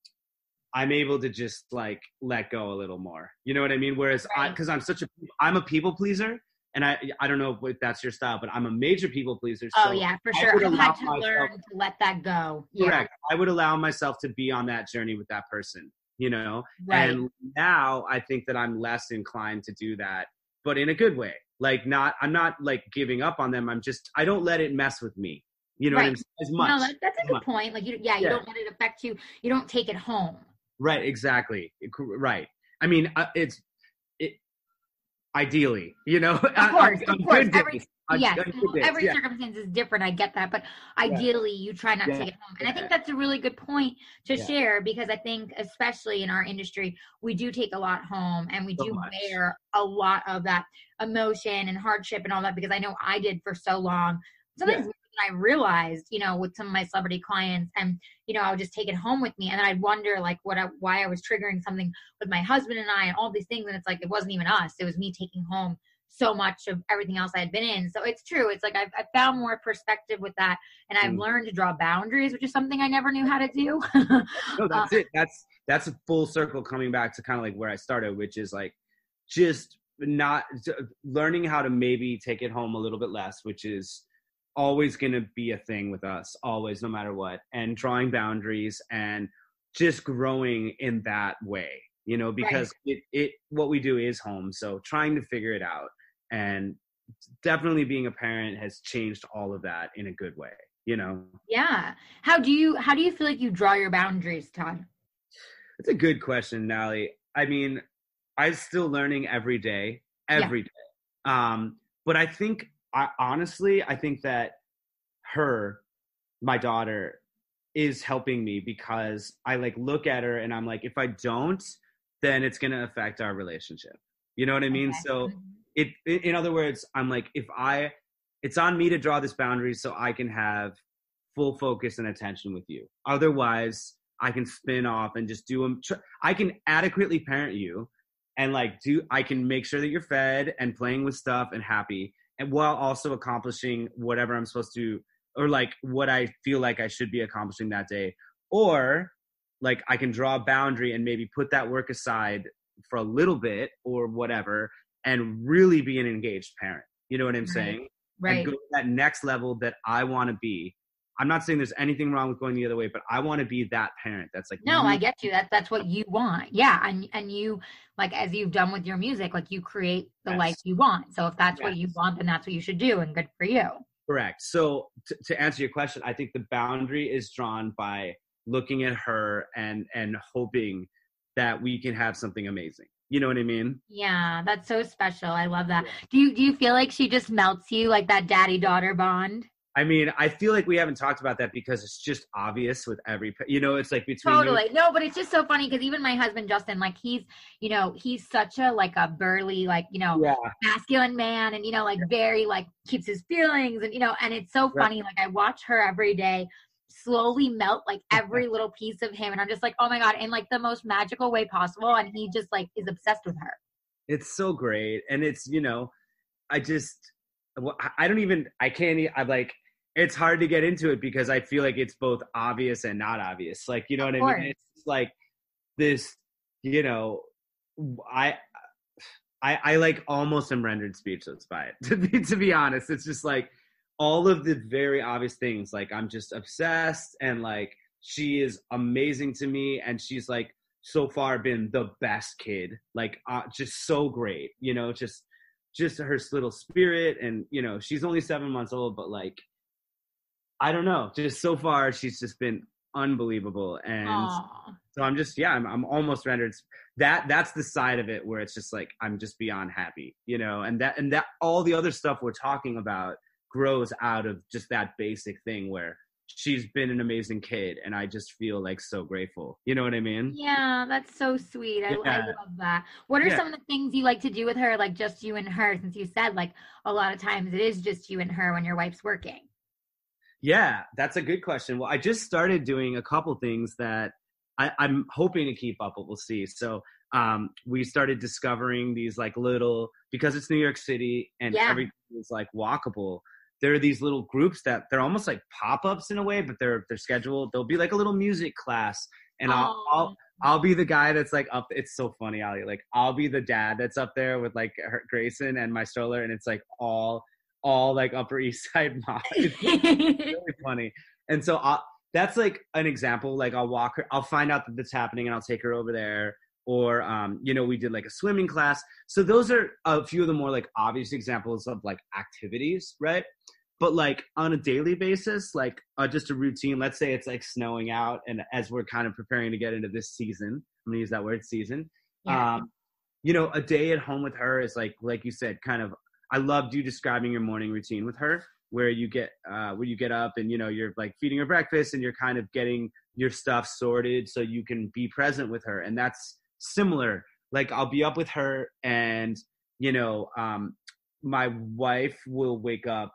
I'm able to just like let go a little more. You know what I mean? Whereas right. I, because I'm such a, I'm a people pleaser, and I I don't know if that's your style, but I'm a major people pleaser. Oh, so oh yeah, for sure. I had to myself, learn to let that go. Correct. I would allow myself to be on that journey with that person. You know, right. and now I think that I'm less inclined to do that, but in a good way. Like not, I'm not like giving up on them. I'm just, I don't let it mess with me. You know right. As much. No, that's a good point. Like you, yeah, you yeah. don't let it affect you. You don't take it home. Right. Exactly. Right. I mean, uh, it's ideally, you know. Of course, of course. Every, on- yes, on good well, days, every yeah. circumstance is different. I get that, but ideally, you try not to Yeah. take it home. And I think that's a really good point to Yeah. share because I think, especially in our industry, we do take a lot home and we So do much. bear a lot of that emotion and hardship and all that because I know I did for so long. Sometimes I realized, you know, with some of my celebrity clients, and you know, I would just take it home with me, and then I'd wonder like what I, why I was triggering something with my husband and I, and all these things, and it's like it wasn't even us; it was me taking home so much of everything else I had been in. So it's true. It's like I've, I've found more perspective with that, and I've Mm. learned to draw boundaries, which is something I never knew how to do. no, that's it. That's that's a full circle coming back to kind of like where I started, which is like just not learning how to maybe take it home a little bit less, which is always going to be a thing with us, always, no matter what, and drawing boundaries and just growing in that way, you know, because it it what we do is home, so trying to figure it out and definitely being a parent has changed all of that in a good way, you know. yeah. How do you how do you feel like you draw your boundaries, Todd? It's a good question, Ali. I mean, I'm still learning every day, Yeah. every day. Um, but I think, I, honestly, I think that her, my daughter, is helping me because I like look at her and I'm like, if I don't, then it's gonna affect our relationship. You know what I mean? Okay. So Mhm. it, in other words, I'm like, if I, it's on me to draw this boundary so I can have full focus and attention with you. Otherwise, I can spin off and just do them. I can adequately parent you and like do, I can make sure that you're fed and playing with stuff and happy and while also accomplishing whatever I'm supposed to, or like what I feel like I should be accomplishing that day. Or like I can draw a boundary and maybe put that work aside for a little bit or whatever and really be an engaged parent. You know what I'm Right. saying? Right. And go to that next level that I want to be. I'm not saying there's anything wrong with going the other way, but I want to be that parent that's like, No, you- I get you. That's that's what you want. Yeah, and and you like as you've done with your music, like you create the Yes. life you want. So if that's what you want, then that's what you should do, and good for you. Correct. So t- to answer your question, I think the boundary is drawn by looking at her and and hoping that we can have something amazing. You know what I mean? Yeah, that's so special. I love that. Yeah. Do you do you feel like she just melts you like that daddy daughter bond? I mean, I feel like we haven't talked about that because it's just obvious with every, you know, it's like between you- Totally. No, but it's just so funny because even my husband Justin, like he's, you know, he's such a like a burly, like you know, yeah, masculine man, and you know, like very like keeps his feelings, and you know, and it's so Right. funny. Like I watch her every day slowly melt like every little piece of him, and I'm just like, oh my god, in like the most magical way possible, and he just like is obsessed with her. it's so great, and it's you know, I just, I- I don't even, I can't, I'm like, it's hard to get into it because I feel like it's both obvious and not obvious. Like, you know Of what I mean? It's like this, you know, I. I, I like almost am rendered speechless by it to be to be honest it's just like all of the very obvious things like i'm just obsessed and like she is amazing to me and she's like so far been the best kid like uh, just so great you know just just her little spirit and you know she's only seven months old but like i don't know just so far she's just been unbelievable and Aw. so i'm just yeah i'm, I'm almost rendered that that's the side of it where it's just like i'm just beyond happy you know and that and that all the other stuff we're talking about grows out of just that basic thing where she's been an amazing kid and i just feel like so grateful you know what i mean Yeah, that's so sweet. I, I love that. What are Yeah. some of the things you like to do with her, like just you and her? Since you said like a lot of times it is just you and her when your wife's working. Yeah, that's a good question. Well, I just started doing a couple things that I, I'm hoping to keep up, but we'll see. So um, we started discovering these like little because it's New York City and Yeah. everything is like walkable. There are these little groups that they're almost like pop-ups in a way, but they're they're scheduled. There'll be like a little music class, and I'll, I'll I'll be the guy that's like up. It's so funny, Ali. Like I'll be the dad that's up there with like her, Grayson and my stroller, and it's like all all like Upper East Side mom. It's really funny. And so i that's like an example. Like I'll walk her, I'll find out that that's happening, and I'll take her over there. Or um, you know, we did like a swimming class. So those are a few of the more like obvious examples of like activities, right? But like on a daily basis, like uh, just a routine. Let's say it's like snowing out, and as we're kind of preparing to get into this season, I'm gonna use that word season. Yeah. Um, you know, a day at home with her is like, like you said, kind of. I loved you describing your morning routine with her, where you get, uh, where you get up and you know you're like feeding her breakfast and you're kind of getting your stuff sorted so you can be present with her, and that's similar. Like I'll be up with her, and you know, um, my wife will wake up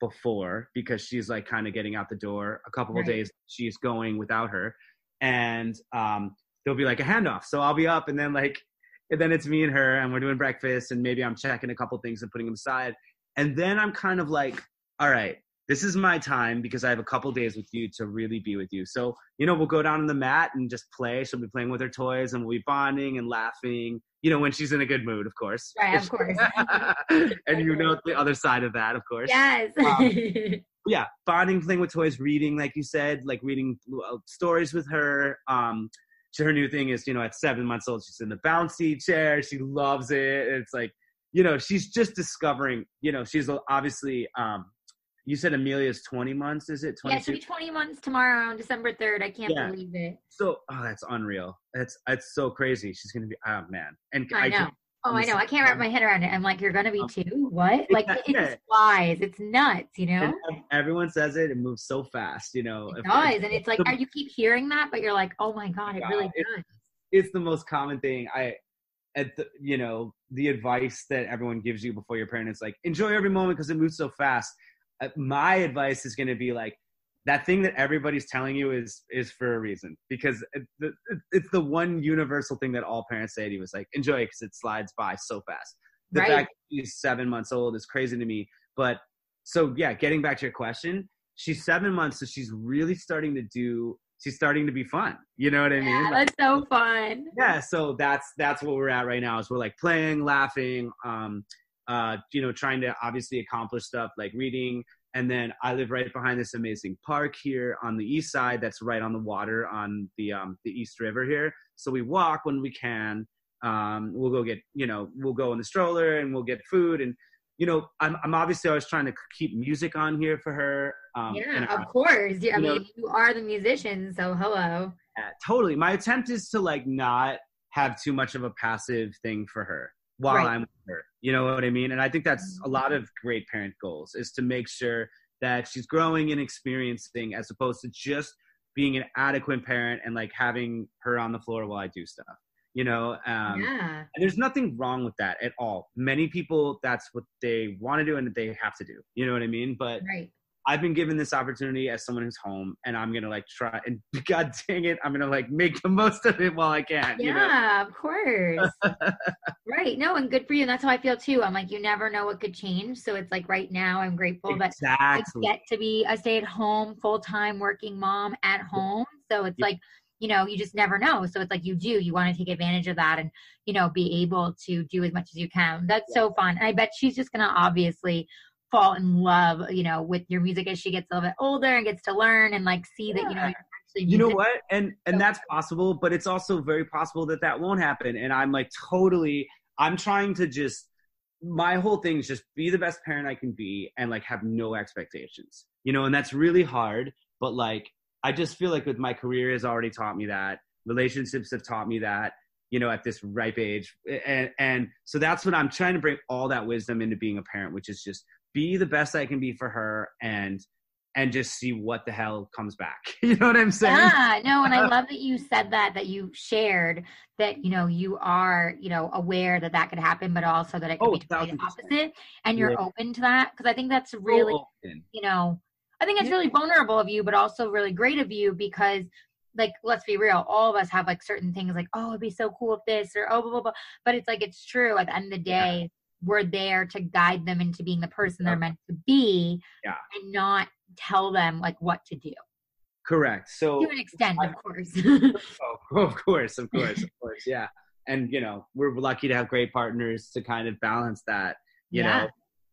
before because she's like kind of getting out the door. A couple Right. of days she's going without her, and um, there'll be like a handoff. So I'll be up, and then like, and then it's me and her, and we're doing breakfast, and maybe I'm checking a couple things and putting them aside, and then I'm kind of like, all right. This is my time because I have a couple days with you to really be with you. So, you know, we'll go down on the mat and just play. She'll be playing with her toys and we'll be bonding and laughing, you know, when she's in a good mood, of course. Right, of course. and you know the other side of that, of course. yes. Um, Yeah, bonding, playing with toys, reading, like you said, like reading uh, stories with her. Um, her new thing is, you know, at seven months old, she's in the bouncy chair. She loves it. It's like, you know, she's just discovering. You know, she's obviously. Um, you said Amelia's twenty months. Is it yeah, twenty she'll be 20 months tomorrow on December 3rd. I can't Yeah. believe it. So, oh, that's unreal. That's that's so crazy. She's gonna be. Oh man, and I know. can't- Oh, I know. I can't wrap my head around it. I'm like, you're gonna be Um, two? What? Like it, flies. It's nuts, you know? and everyone says it. It moves so fast. You know. It does, and it's like the- are you keep hearing that, but you're like, oh my god, it really it- does. it's the most common thing i at the you know the advice that everyone gives you before your parent is like enjoy every moment because it moves so fast uh, my advice is going to be like that thing that everybody's telling you is is for a reason because it, it's the one universal thing that all parents say to you is like enjoy it because it slides by so fast the Right. fact that she's seven months old is crazy to me but so yeah getting back to your question she's seven months so she's really starting to do she's starting to be fun you know what i mean Yeah, Like, that's so fun. yeah so that's that's what we're at right now is we're like playing laughing um uh you know trying to obviously accomplish stuff like reading and then i live right behind this amazing park here on the east side that's right on the water on the um the east river here so we walk when we can um we'll go get you know we'll go in the stroller and we'll get food and you know i'm, I'm obviously always trying to keep music on here for her um yeah, I- of course. Yeah, I you know- mean, you are the musician, so hello. Yeah, totally. My attempt is to like not have too much of a passive thing for her while Right. I'm with her. You know what I mean? And I think that's a lot of great parent goals is to make sure that she's growing and experiencing as opposed to just being an adequate parent and like having her on the floor while I do stuff. You know, um, yeah. and there's nothing wrong with that at all. Many people, that's what they want to do and they have to do. You know what I mean? But Right. I've been given this opportunity as someone who's home, and I'm gonna like try and God dang it, I'm gonna like make the most of it while I can. You know? Yeah, of course. right. No, and good for you. And that's how I feel too. I'm like, you never know what could change. So it's like right now, I'm grateful that I Exactly. get to be a stay at home, full time working mom at home. So it's Yeah. like, you know, you just never know. So it's like you do, you want to take advantage of that and, you know, be able to do as much as you can. That's so fun. And I bet she's just to obviously fall in love, you know, with your music as she gets a little bit older and gets to learn and like see that, you know, you're actually You know what? And and that's possible, but it's also very possible that that won't happen. And I'm like totally. I'm trying to just. My whole thing is just be the best parent I can be, and like have no expectations. You know, and that's really hard. But like, I just feel like with my career has already taught me that. Relationships have taught me that. You know, at this ripe age, and and so that's what I'm trying to bring all that wisdom into being a parent, which is just be the best I can be for her, and and just see what the hell comes back. You know what I'm saying? Yeah, no, and I love that you said that, that you shared that, you know, you are, you know, aware that that could happen, but also that it could Oh, be the opposite. And you're Yeah. open to that. Cause I think that's really, open. you know, I think it's Yeah. really vulnerable of you, but also really great of you because, like, let's be real, all of us have like certain things like, oh, it'd be so cool if this or oh, blah, blah, blah. But it's like, it's true. At the end of the Yeah. We're there to guide them into being the person they're meant to be Yeah. and not tell them like what to do Correct. So, to an extent, I- of course. oh, of course, of course, of course, yeah. And you know, we're lucky to have great partners to kind of balance that. You Yeah,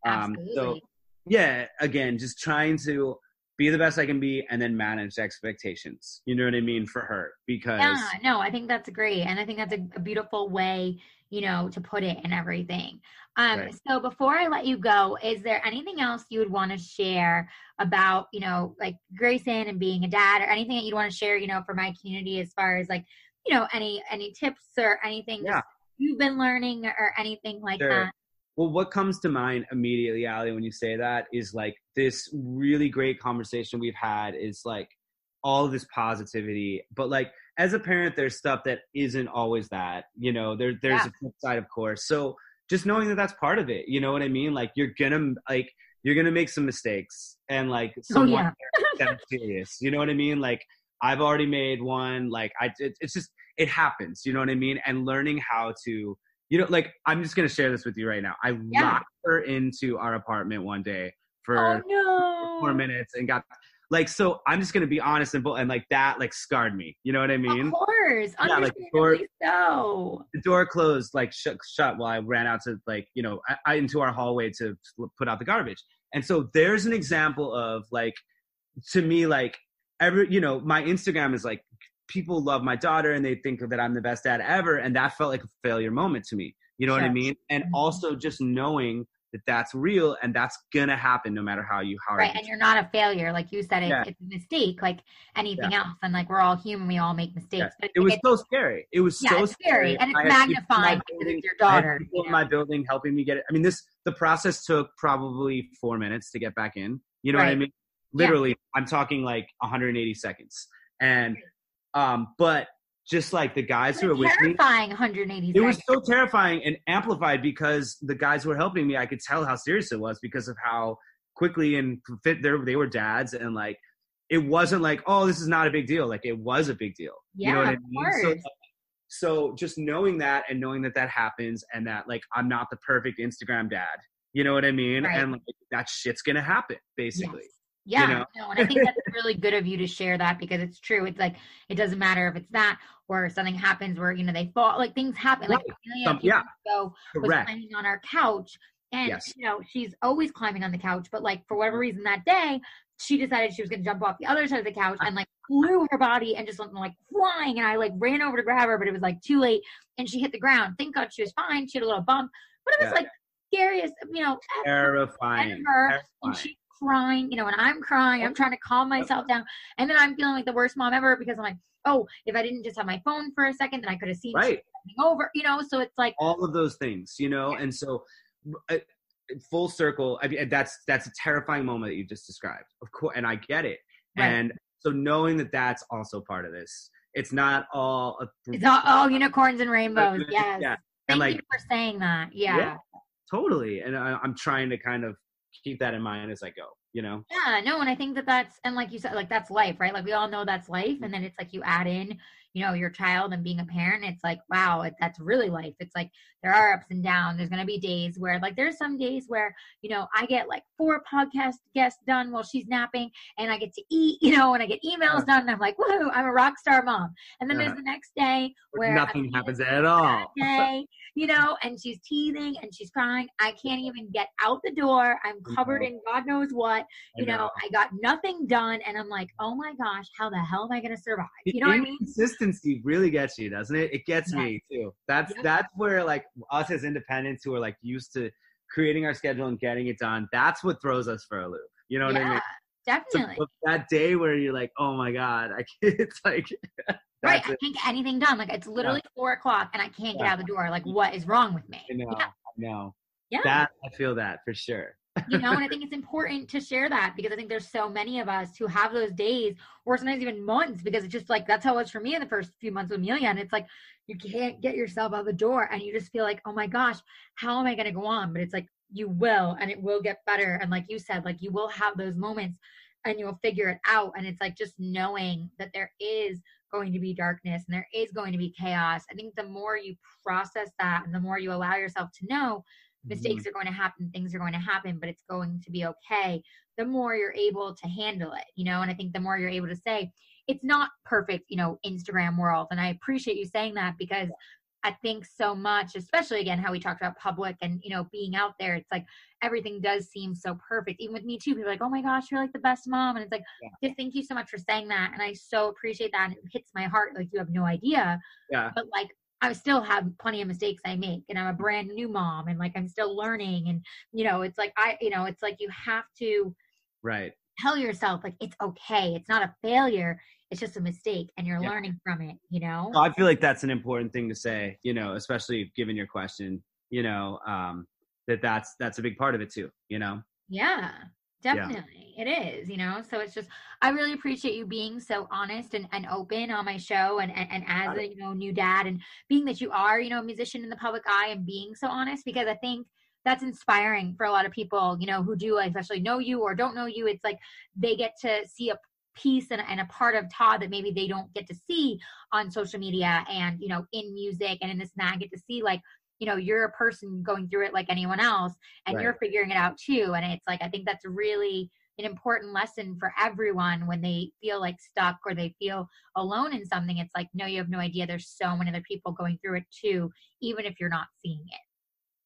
know, um, so yeah, again, just trying to be the best I can be, and then manage expectations. You know what I mean for her because yeah, no, I think that's great. And I think that's a, a beautiful way, you know, to put it and everything. Um, Right. so before I let you go, is there anything else you would want to share about, you know, like Grayson and being a dad or anything that you'd want to share, you know, for my community as far as like, you know, any any tips or anything Yeah. you've been learning or anything like Sure. that? Well, what comes to mind immediately, Ali, when you say that is like this really great conversation we've had is like all of this positivity. But like as a parent, there's stuff that isn't always that. You know, there there's Yeah. a flip side, of course. So just knowing that that's part of it. You know what I mean? Like you're gonna like you're gonna make some mistakes, and like Oh, someone serious. You know what I mean? Like I've already made one. Like I, it, it's just it happens. You know what I mean? And learning how to, you know, like I'm just gonna share this with you right now. I Yeah. locked her into our apartment one day for Oh no. four minutes and got like so. I'm just gonna be honest and and like that like scarred me. You know what I mean? Of course. Yeah, like, Understandably so. the door closed like shut, shut while I ran out to like you know I, I, into our hallway to put out the garbage. And so there's an example of like to me like every you know my Instagram is like people love my daughter and they think that I'm the best dad ever and that felt like a failure moment to me. You know what I mean? And Mhm. also just knowing that that's real and that's gonna happen no matter how you hard Right, and you're not a failure, like you said. It's, Yeah. it's a mistake, like anything else. And like we're all human, we all make mistakes. Yeah. But It was so scary. It was Yeah, so scary, and it's I had people in my magnifying because building- it's your daughter, people you in my building helping me get it. I mean, this the process took probably four minutes to get back in. You know what I mean? Literally, I'm talking like 180 seconds. And um, but just like the guys who were with me, terrifying 180 it was so terrifying and amplified because the guys who were helping me, I could tell how serious it was because of how quickly and fit they they were dads and like it wasn't like oh this is not a big deal like it was a big deal yeah, you know what I mean? So, so just knowing that and knowing that that happens and that like I'm not the perfect Instagram dad, you know what I mean? Right. And like that shit's gonna happen basically. Yeah, know? no, and I think that's really good of you to share that because it's true. It's like it doesn't matter if it's that or something happens where you know they fall, like things happen. Like Right. Amelia Some- yeah. ago was climbing on our couch, and Yes. you know she's always climbing on the couch, but like for whatever mm-hmm. reason that day she decided she was going to jump off the other side of the couch uh-huh. and like flew her body and just went like flying, and I like ran over to grab her, but it was like too late, and she hit the ground. Thank God she was fine. She had a little bump, but it was Yeah. like scariest, you know, Terrifying. and her and Terrifying. Crying, you know, and I'm crying. I'm trying to calm myself down. And then I'm feeling like the worst mom ever because I'm like, oh, if I didn't just have my phone for a second, then I could have seen Right. over, you know. So it's like, All of those things, you know, and so uh, full circle. I mean, that's that's a terrifying moment that you just described, of course, and I get it. Right. And so knowing that that's also part of this, it's not all. A, it's all, oh, unicorns and rainbows. Yes. Yeah. Thank And like you for saying that. Yeah. Yeah. totally, and I, I'm trying to kind of keep that in mind as I go. You know. Yeah, no, and I think that that's and like you said, like that's life, right? Like we all know that's life, Mm-hmm. and then it's like you add in, you know, your child and being a parent. It's like wow, it, that's really life. It's like there are ups and downs. There's gonna be days where like there's some days where you know I get like four podcast guests done while she's napping, and I get to eat, you know, and I get emails done, and I'm like, woohoo, I'm a rock star mom. And then Yeah. there's the next day where nothing happens at all. day, you know, and she's teething and she's crying. I can't even get out the door. I'm covered mm-hmm. in God knows what. You I know, I got nothing done, and I'm like, oh my gosh, how the hell am I going to survive? You know what I mean? Consistency really gets you, doesn't it? It gets Yeah. me too. That's Yeah. that's where like us as independents who are like used to creating our schedule and getting it done. That's what throws us for a loop. You know what I yeah, mean? So definitely. that day where you're like, oh my god, I can't, it's like Right, that's I it. can't get anything done. Like it's literally four o'clock, and I can't get out the door. Like, what is wrong with me? I know, Yeah, I know. yeah. That I feel that for sure. you know, and I think it's important to share that because I think there's so many of us who have those days, or sometimes even months, because it's just like that's how it was for me in the first few months with Amelia, and it's like you can't get yourself out the door, and you just feel like, oh my gosh, how am I going to go on? But it's like you will, and it will get better, and like you said, like you will have those moments, and you'll figure it out, and it's like just knowing that there is going to be darkness and there is going to be chaos. I think the more you process that, and the more you allow yourself to know mistakes mm-hmm. are going to happen things are going to happen but it's going to be okay the more you're able to handle it you know and i think the more you're able to say it's not perfect you know instagram world and i appreciate you saying that because i think so much especially again how we talked about public and you know being out there it's like everything does seem so perfect even with me too people are like oh my gosh you're like the best mom and it's like Yeah. just thank you so much for saying that and i so appreciate that and it hits my heart like you have no idea Yeah. but like I still have plenty of mistakes I make and I'm a brand new mom and like I'm still learning and you know it's like I you know it's like you have to Right. tell yourself like it's okay it's not a failure it's just a mistake and you're Yeah. learning from it you know Well, I feel like that's an important thing to say, you know, especially given your question, you know, um, that that's that's a big part of it too, you know. Yeah, definitely. It is, you know. So it's just I really appreciate you being so honest and, and open on my show and, and, and as a you know new dad and being that you are, you know, a musician in the public eye and being so honest because I think that's inspiring for a lot of people, you know, who do especially know you or don't know you. It's like they get to see a piece and, and a part of Todd that maybe they don't get to see on social media and, you know, in music and in this and that, get to see like, you know, you're a person going through it like anyone else and Right. you're figuring it out too. And it's like, I think that's really an important lesson for everyone when they feel like stuck or they feel alone in something. It's like, no, you have no idea. There's so many other people going through it too, even if you're not seeing it.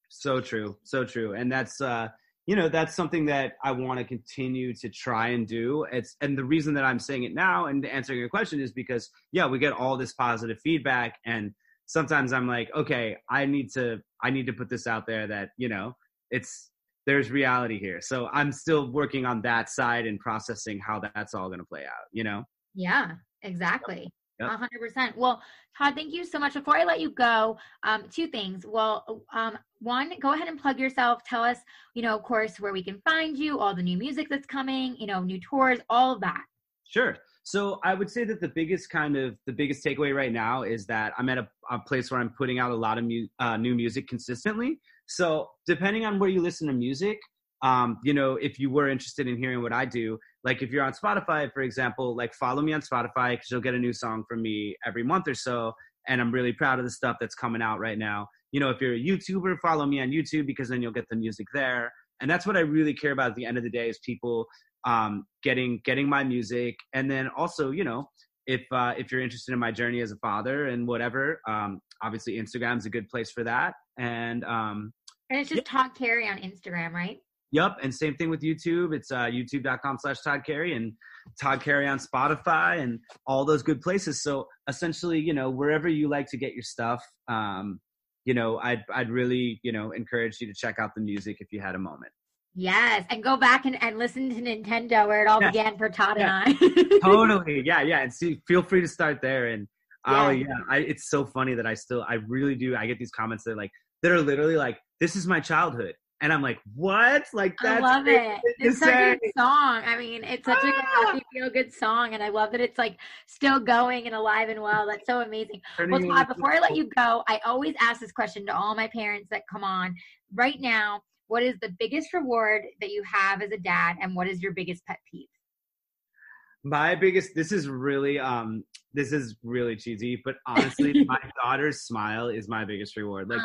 So true, so true, and that's uh, you know that's something that I want to continue to try and do. It's and the reason that I'm saying it now and answering your question is because yeah, we get all this positive feedback, and sometimes I'm like, okay, I need to I need to put this out there that you know it's there's reality here. So I'm still working on that side and processing how that's all going to play out. You know. Yeah, exactly. Yep. hundred percent. Well, Todd, thank you so much. Before I let you go, um, two things. Well, um, one, go ahead and plug yourself. Tell us, you know, of course, where we can find you, all the new music that's coming, you know, new tours, all of that. Sure. So I would say that the biggest kind of the biggest takeaway right now is that I'm at a, a place where I'm putting out a lot of mu- uh, new music consistently. So depending on where you listen to music, um, you know, if you were interested in hearing what I do, like if you're on Spotify, for example, like follow me on Spotify because you'll get a new song from me every month or so. And I'm really proud of the stuff that's coming out right now. You know, if you're a YouTuber, follow me on YouTube because then you'll get the music there. And that's what I really care about at the end of the day is people um, getting getting my music, and then also, you know, if uh, if you're interested in my journey as a father and whatever, um, obviously Instagram's a good place for that. And um, And it's just Todd Carey on Instagram, right? Yep, and same thing with YouTube. It's uh, youtube.com slash Todd Carey and Todd Carey on Spotify and all those good places. So essentially, you know, wherever you like to get your stuff, um, you know, I'd I'd really, you know, encourage you to check out the music if you had a moment. Yes, and go back and, and listen to Nintendo where it all Yeah. began for Todd Yeah. and I. totally, yeah, yeah. And see, feel free to start there. And oh Yeah. yeah, I, it's so funny that I still, I really do. I get these comments that are like, that are literally like, "This is my childhood," and I'm like, "What?" Like I that's love it. It's such a good song. I mean, it's such a good, Ah! happy, feel good song, and I love that it's like still going and alive and well. That's so amazing. Well, Todd, before I let you go, I always ask this question to all my parents that come on. Right now, what is the biggest reward that you have as a dad, and what is your biggest pet peeve? My biggest this is really um this is really cheesy but honestly my daughter's smile is my biggest reward. Like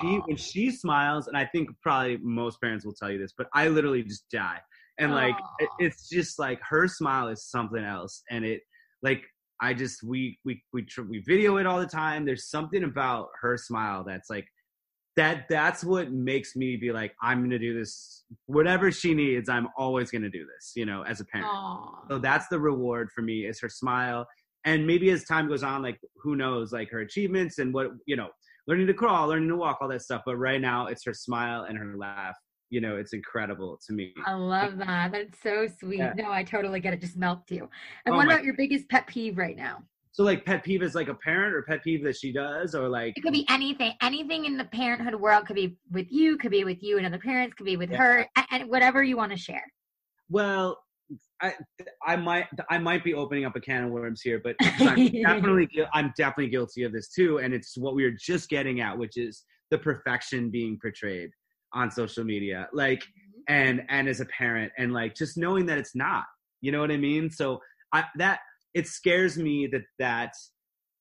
she when she smiles and i think probably most parents will tell you this but i literally just die. And like it, it's just like her smile is something else and it like i just we we we tr- we video it all the time. There's something about her smile that's like that that's what makes me be like i'm gonna do this whatever she needs i'm always gonna do this you know as a parent Aw. so that's the reward for me is her smile. And maybe as time goes on, like who knows, like her achievements and what you know, learning to crawl, learning to walk, all that stuff. But right now, it's her smile and her laugh. You know, it's incredible to me. I love that. That's so sweet. Yeah. No, I totally get it. Just melts you. And Oh what about your biggest pet peeve right now? So like pet peeve is like a parent or pet peeve that she does or like It could be anything. Anything in the parenthood world could be with you, could be with you and other parents, could be with Yeah. her, and whatever you want to share. well. I I might I might be opening up a can of worms here, but I'm definitely I'm definitely guilty of this too, and it's what we were just getting at, which is the perfection being portrayed on social media. Like mm-hmm. and and as a parent and like just knowing that it's not you know what i mean so i that it scares me that that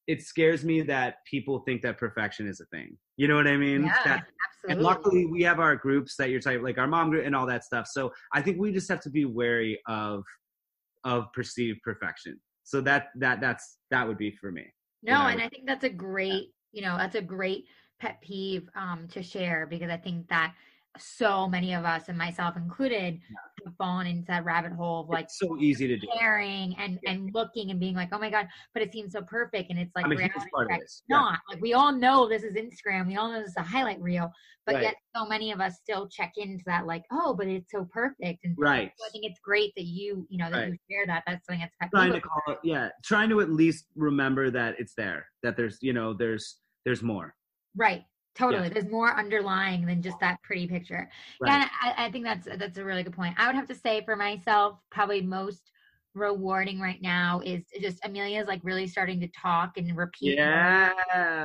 it scares me that people think that perfection is a thing. You know what i mean? Yeah, that, and luckily we have our groups that you're talking like our mom group and all that stuff. So i think we just have to be wary of of perceived perfection. So that that that's that would be for me No, know, and I think that's a great, you know, that's a great pet peeve um, to share because I think that so many of us and myself included Yeah. have fallen into that rabbit hole of like It's so easy to do. caring and Yeah. and looking and being like, oh my god, but it seems so perfect, and it's like I'm reality part of this. It's Yeah. not like we all know this is Instagram, we all know this is a highlight reel, but Right. yet so many of us still check into that like, oh, but it's so perfect, and Right. so I think it's great that you you know that Right. you share that. That's something that's trying to call it yeah trying to at least remember that it's there that there's you know there's there's more Right. Totally. There's more underlying than just that pretty picture. Right. Yeah, I, I think that's that's a really good point. I would have to say for myself, probably most rewarding right now is just Amelia's like really starting to talk and repeat. yeah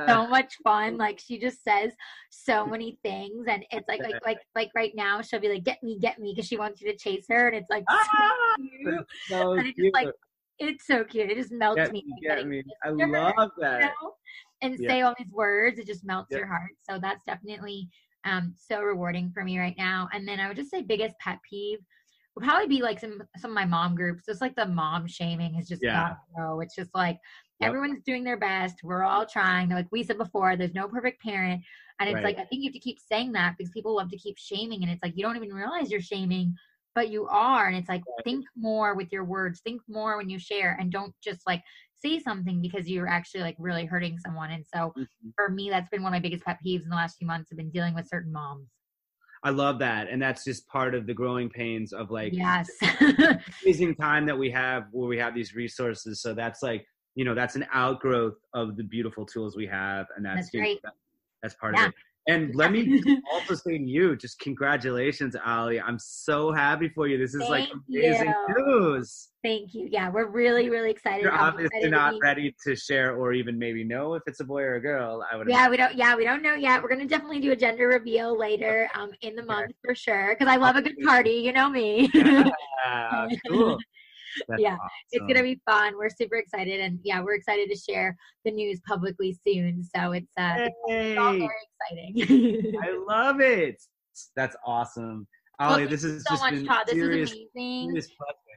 So much fun. Like she just says so many things, and it's like like like like right now she'll be like, "Get me, get me," because she wants you to chase her, and it's like so Ah, cute. so And it's like it's so cute. It just melts get me. me, get me. I love you that. know, and Yeah. say all these words. It just melts Yeah. your heart. So that's definitely um, so rewarding for me right now. And then I would just say biggest pet peeve would probably be like some some of my mom groups. Just like the mom shaming is just Yeah. gotta. It's just like Yep. everyone's doing their best. We're all trying. Like we said before, there's no perfect parent. And it's Right. like I think you have to keep saying that because people love to keep shaming, and it's like you don't even realize you're shaming, but you are. And it's like Right. think more with your words. Think more when you share, and don't just like say something because you're actually like really hurting someone. And so Mhm. for me, that's been one of my biggest pet peeves in the last few months. I've been dealing with certain moms. I love that, and that's just part of the growing pains of like Yes. amazing time that we have where we have these resources. So that's like you know that's an outgrowth of the beautiful tools we have, and that's That's you right. that- that's part Yeah. of it. And let me also say to you, just congratulations, Ali. I'm so happy for you. This is like amazing you. news. Thank you. Yeah, we're really, really excited. You're I'm obviously excited to not be- ready to share or even maybe know if it's a boy or a girl. I would. Yeah, we don't. Yeah, we don't know yet. We're gonna definitely do a gender reveal later, um, in the month for sure. Because I love a good party. You know me. Yeah, cool. That's Yeah, it's gonna be fun. We're super excited, and yeah, we're excited to share the news publicly soon. So it's uh, it's all very exciting. I love it. That's awesome. Well, this is so just much, Todd. This serious, is amazing. serious pleasure.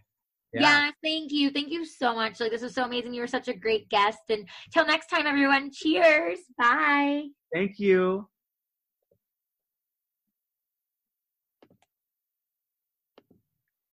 Yeah. thank you. Thank you so much. Like this was so amazing. You were such a great guest. And till next time, everyone. Cheers. Bye. Thank you.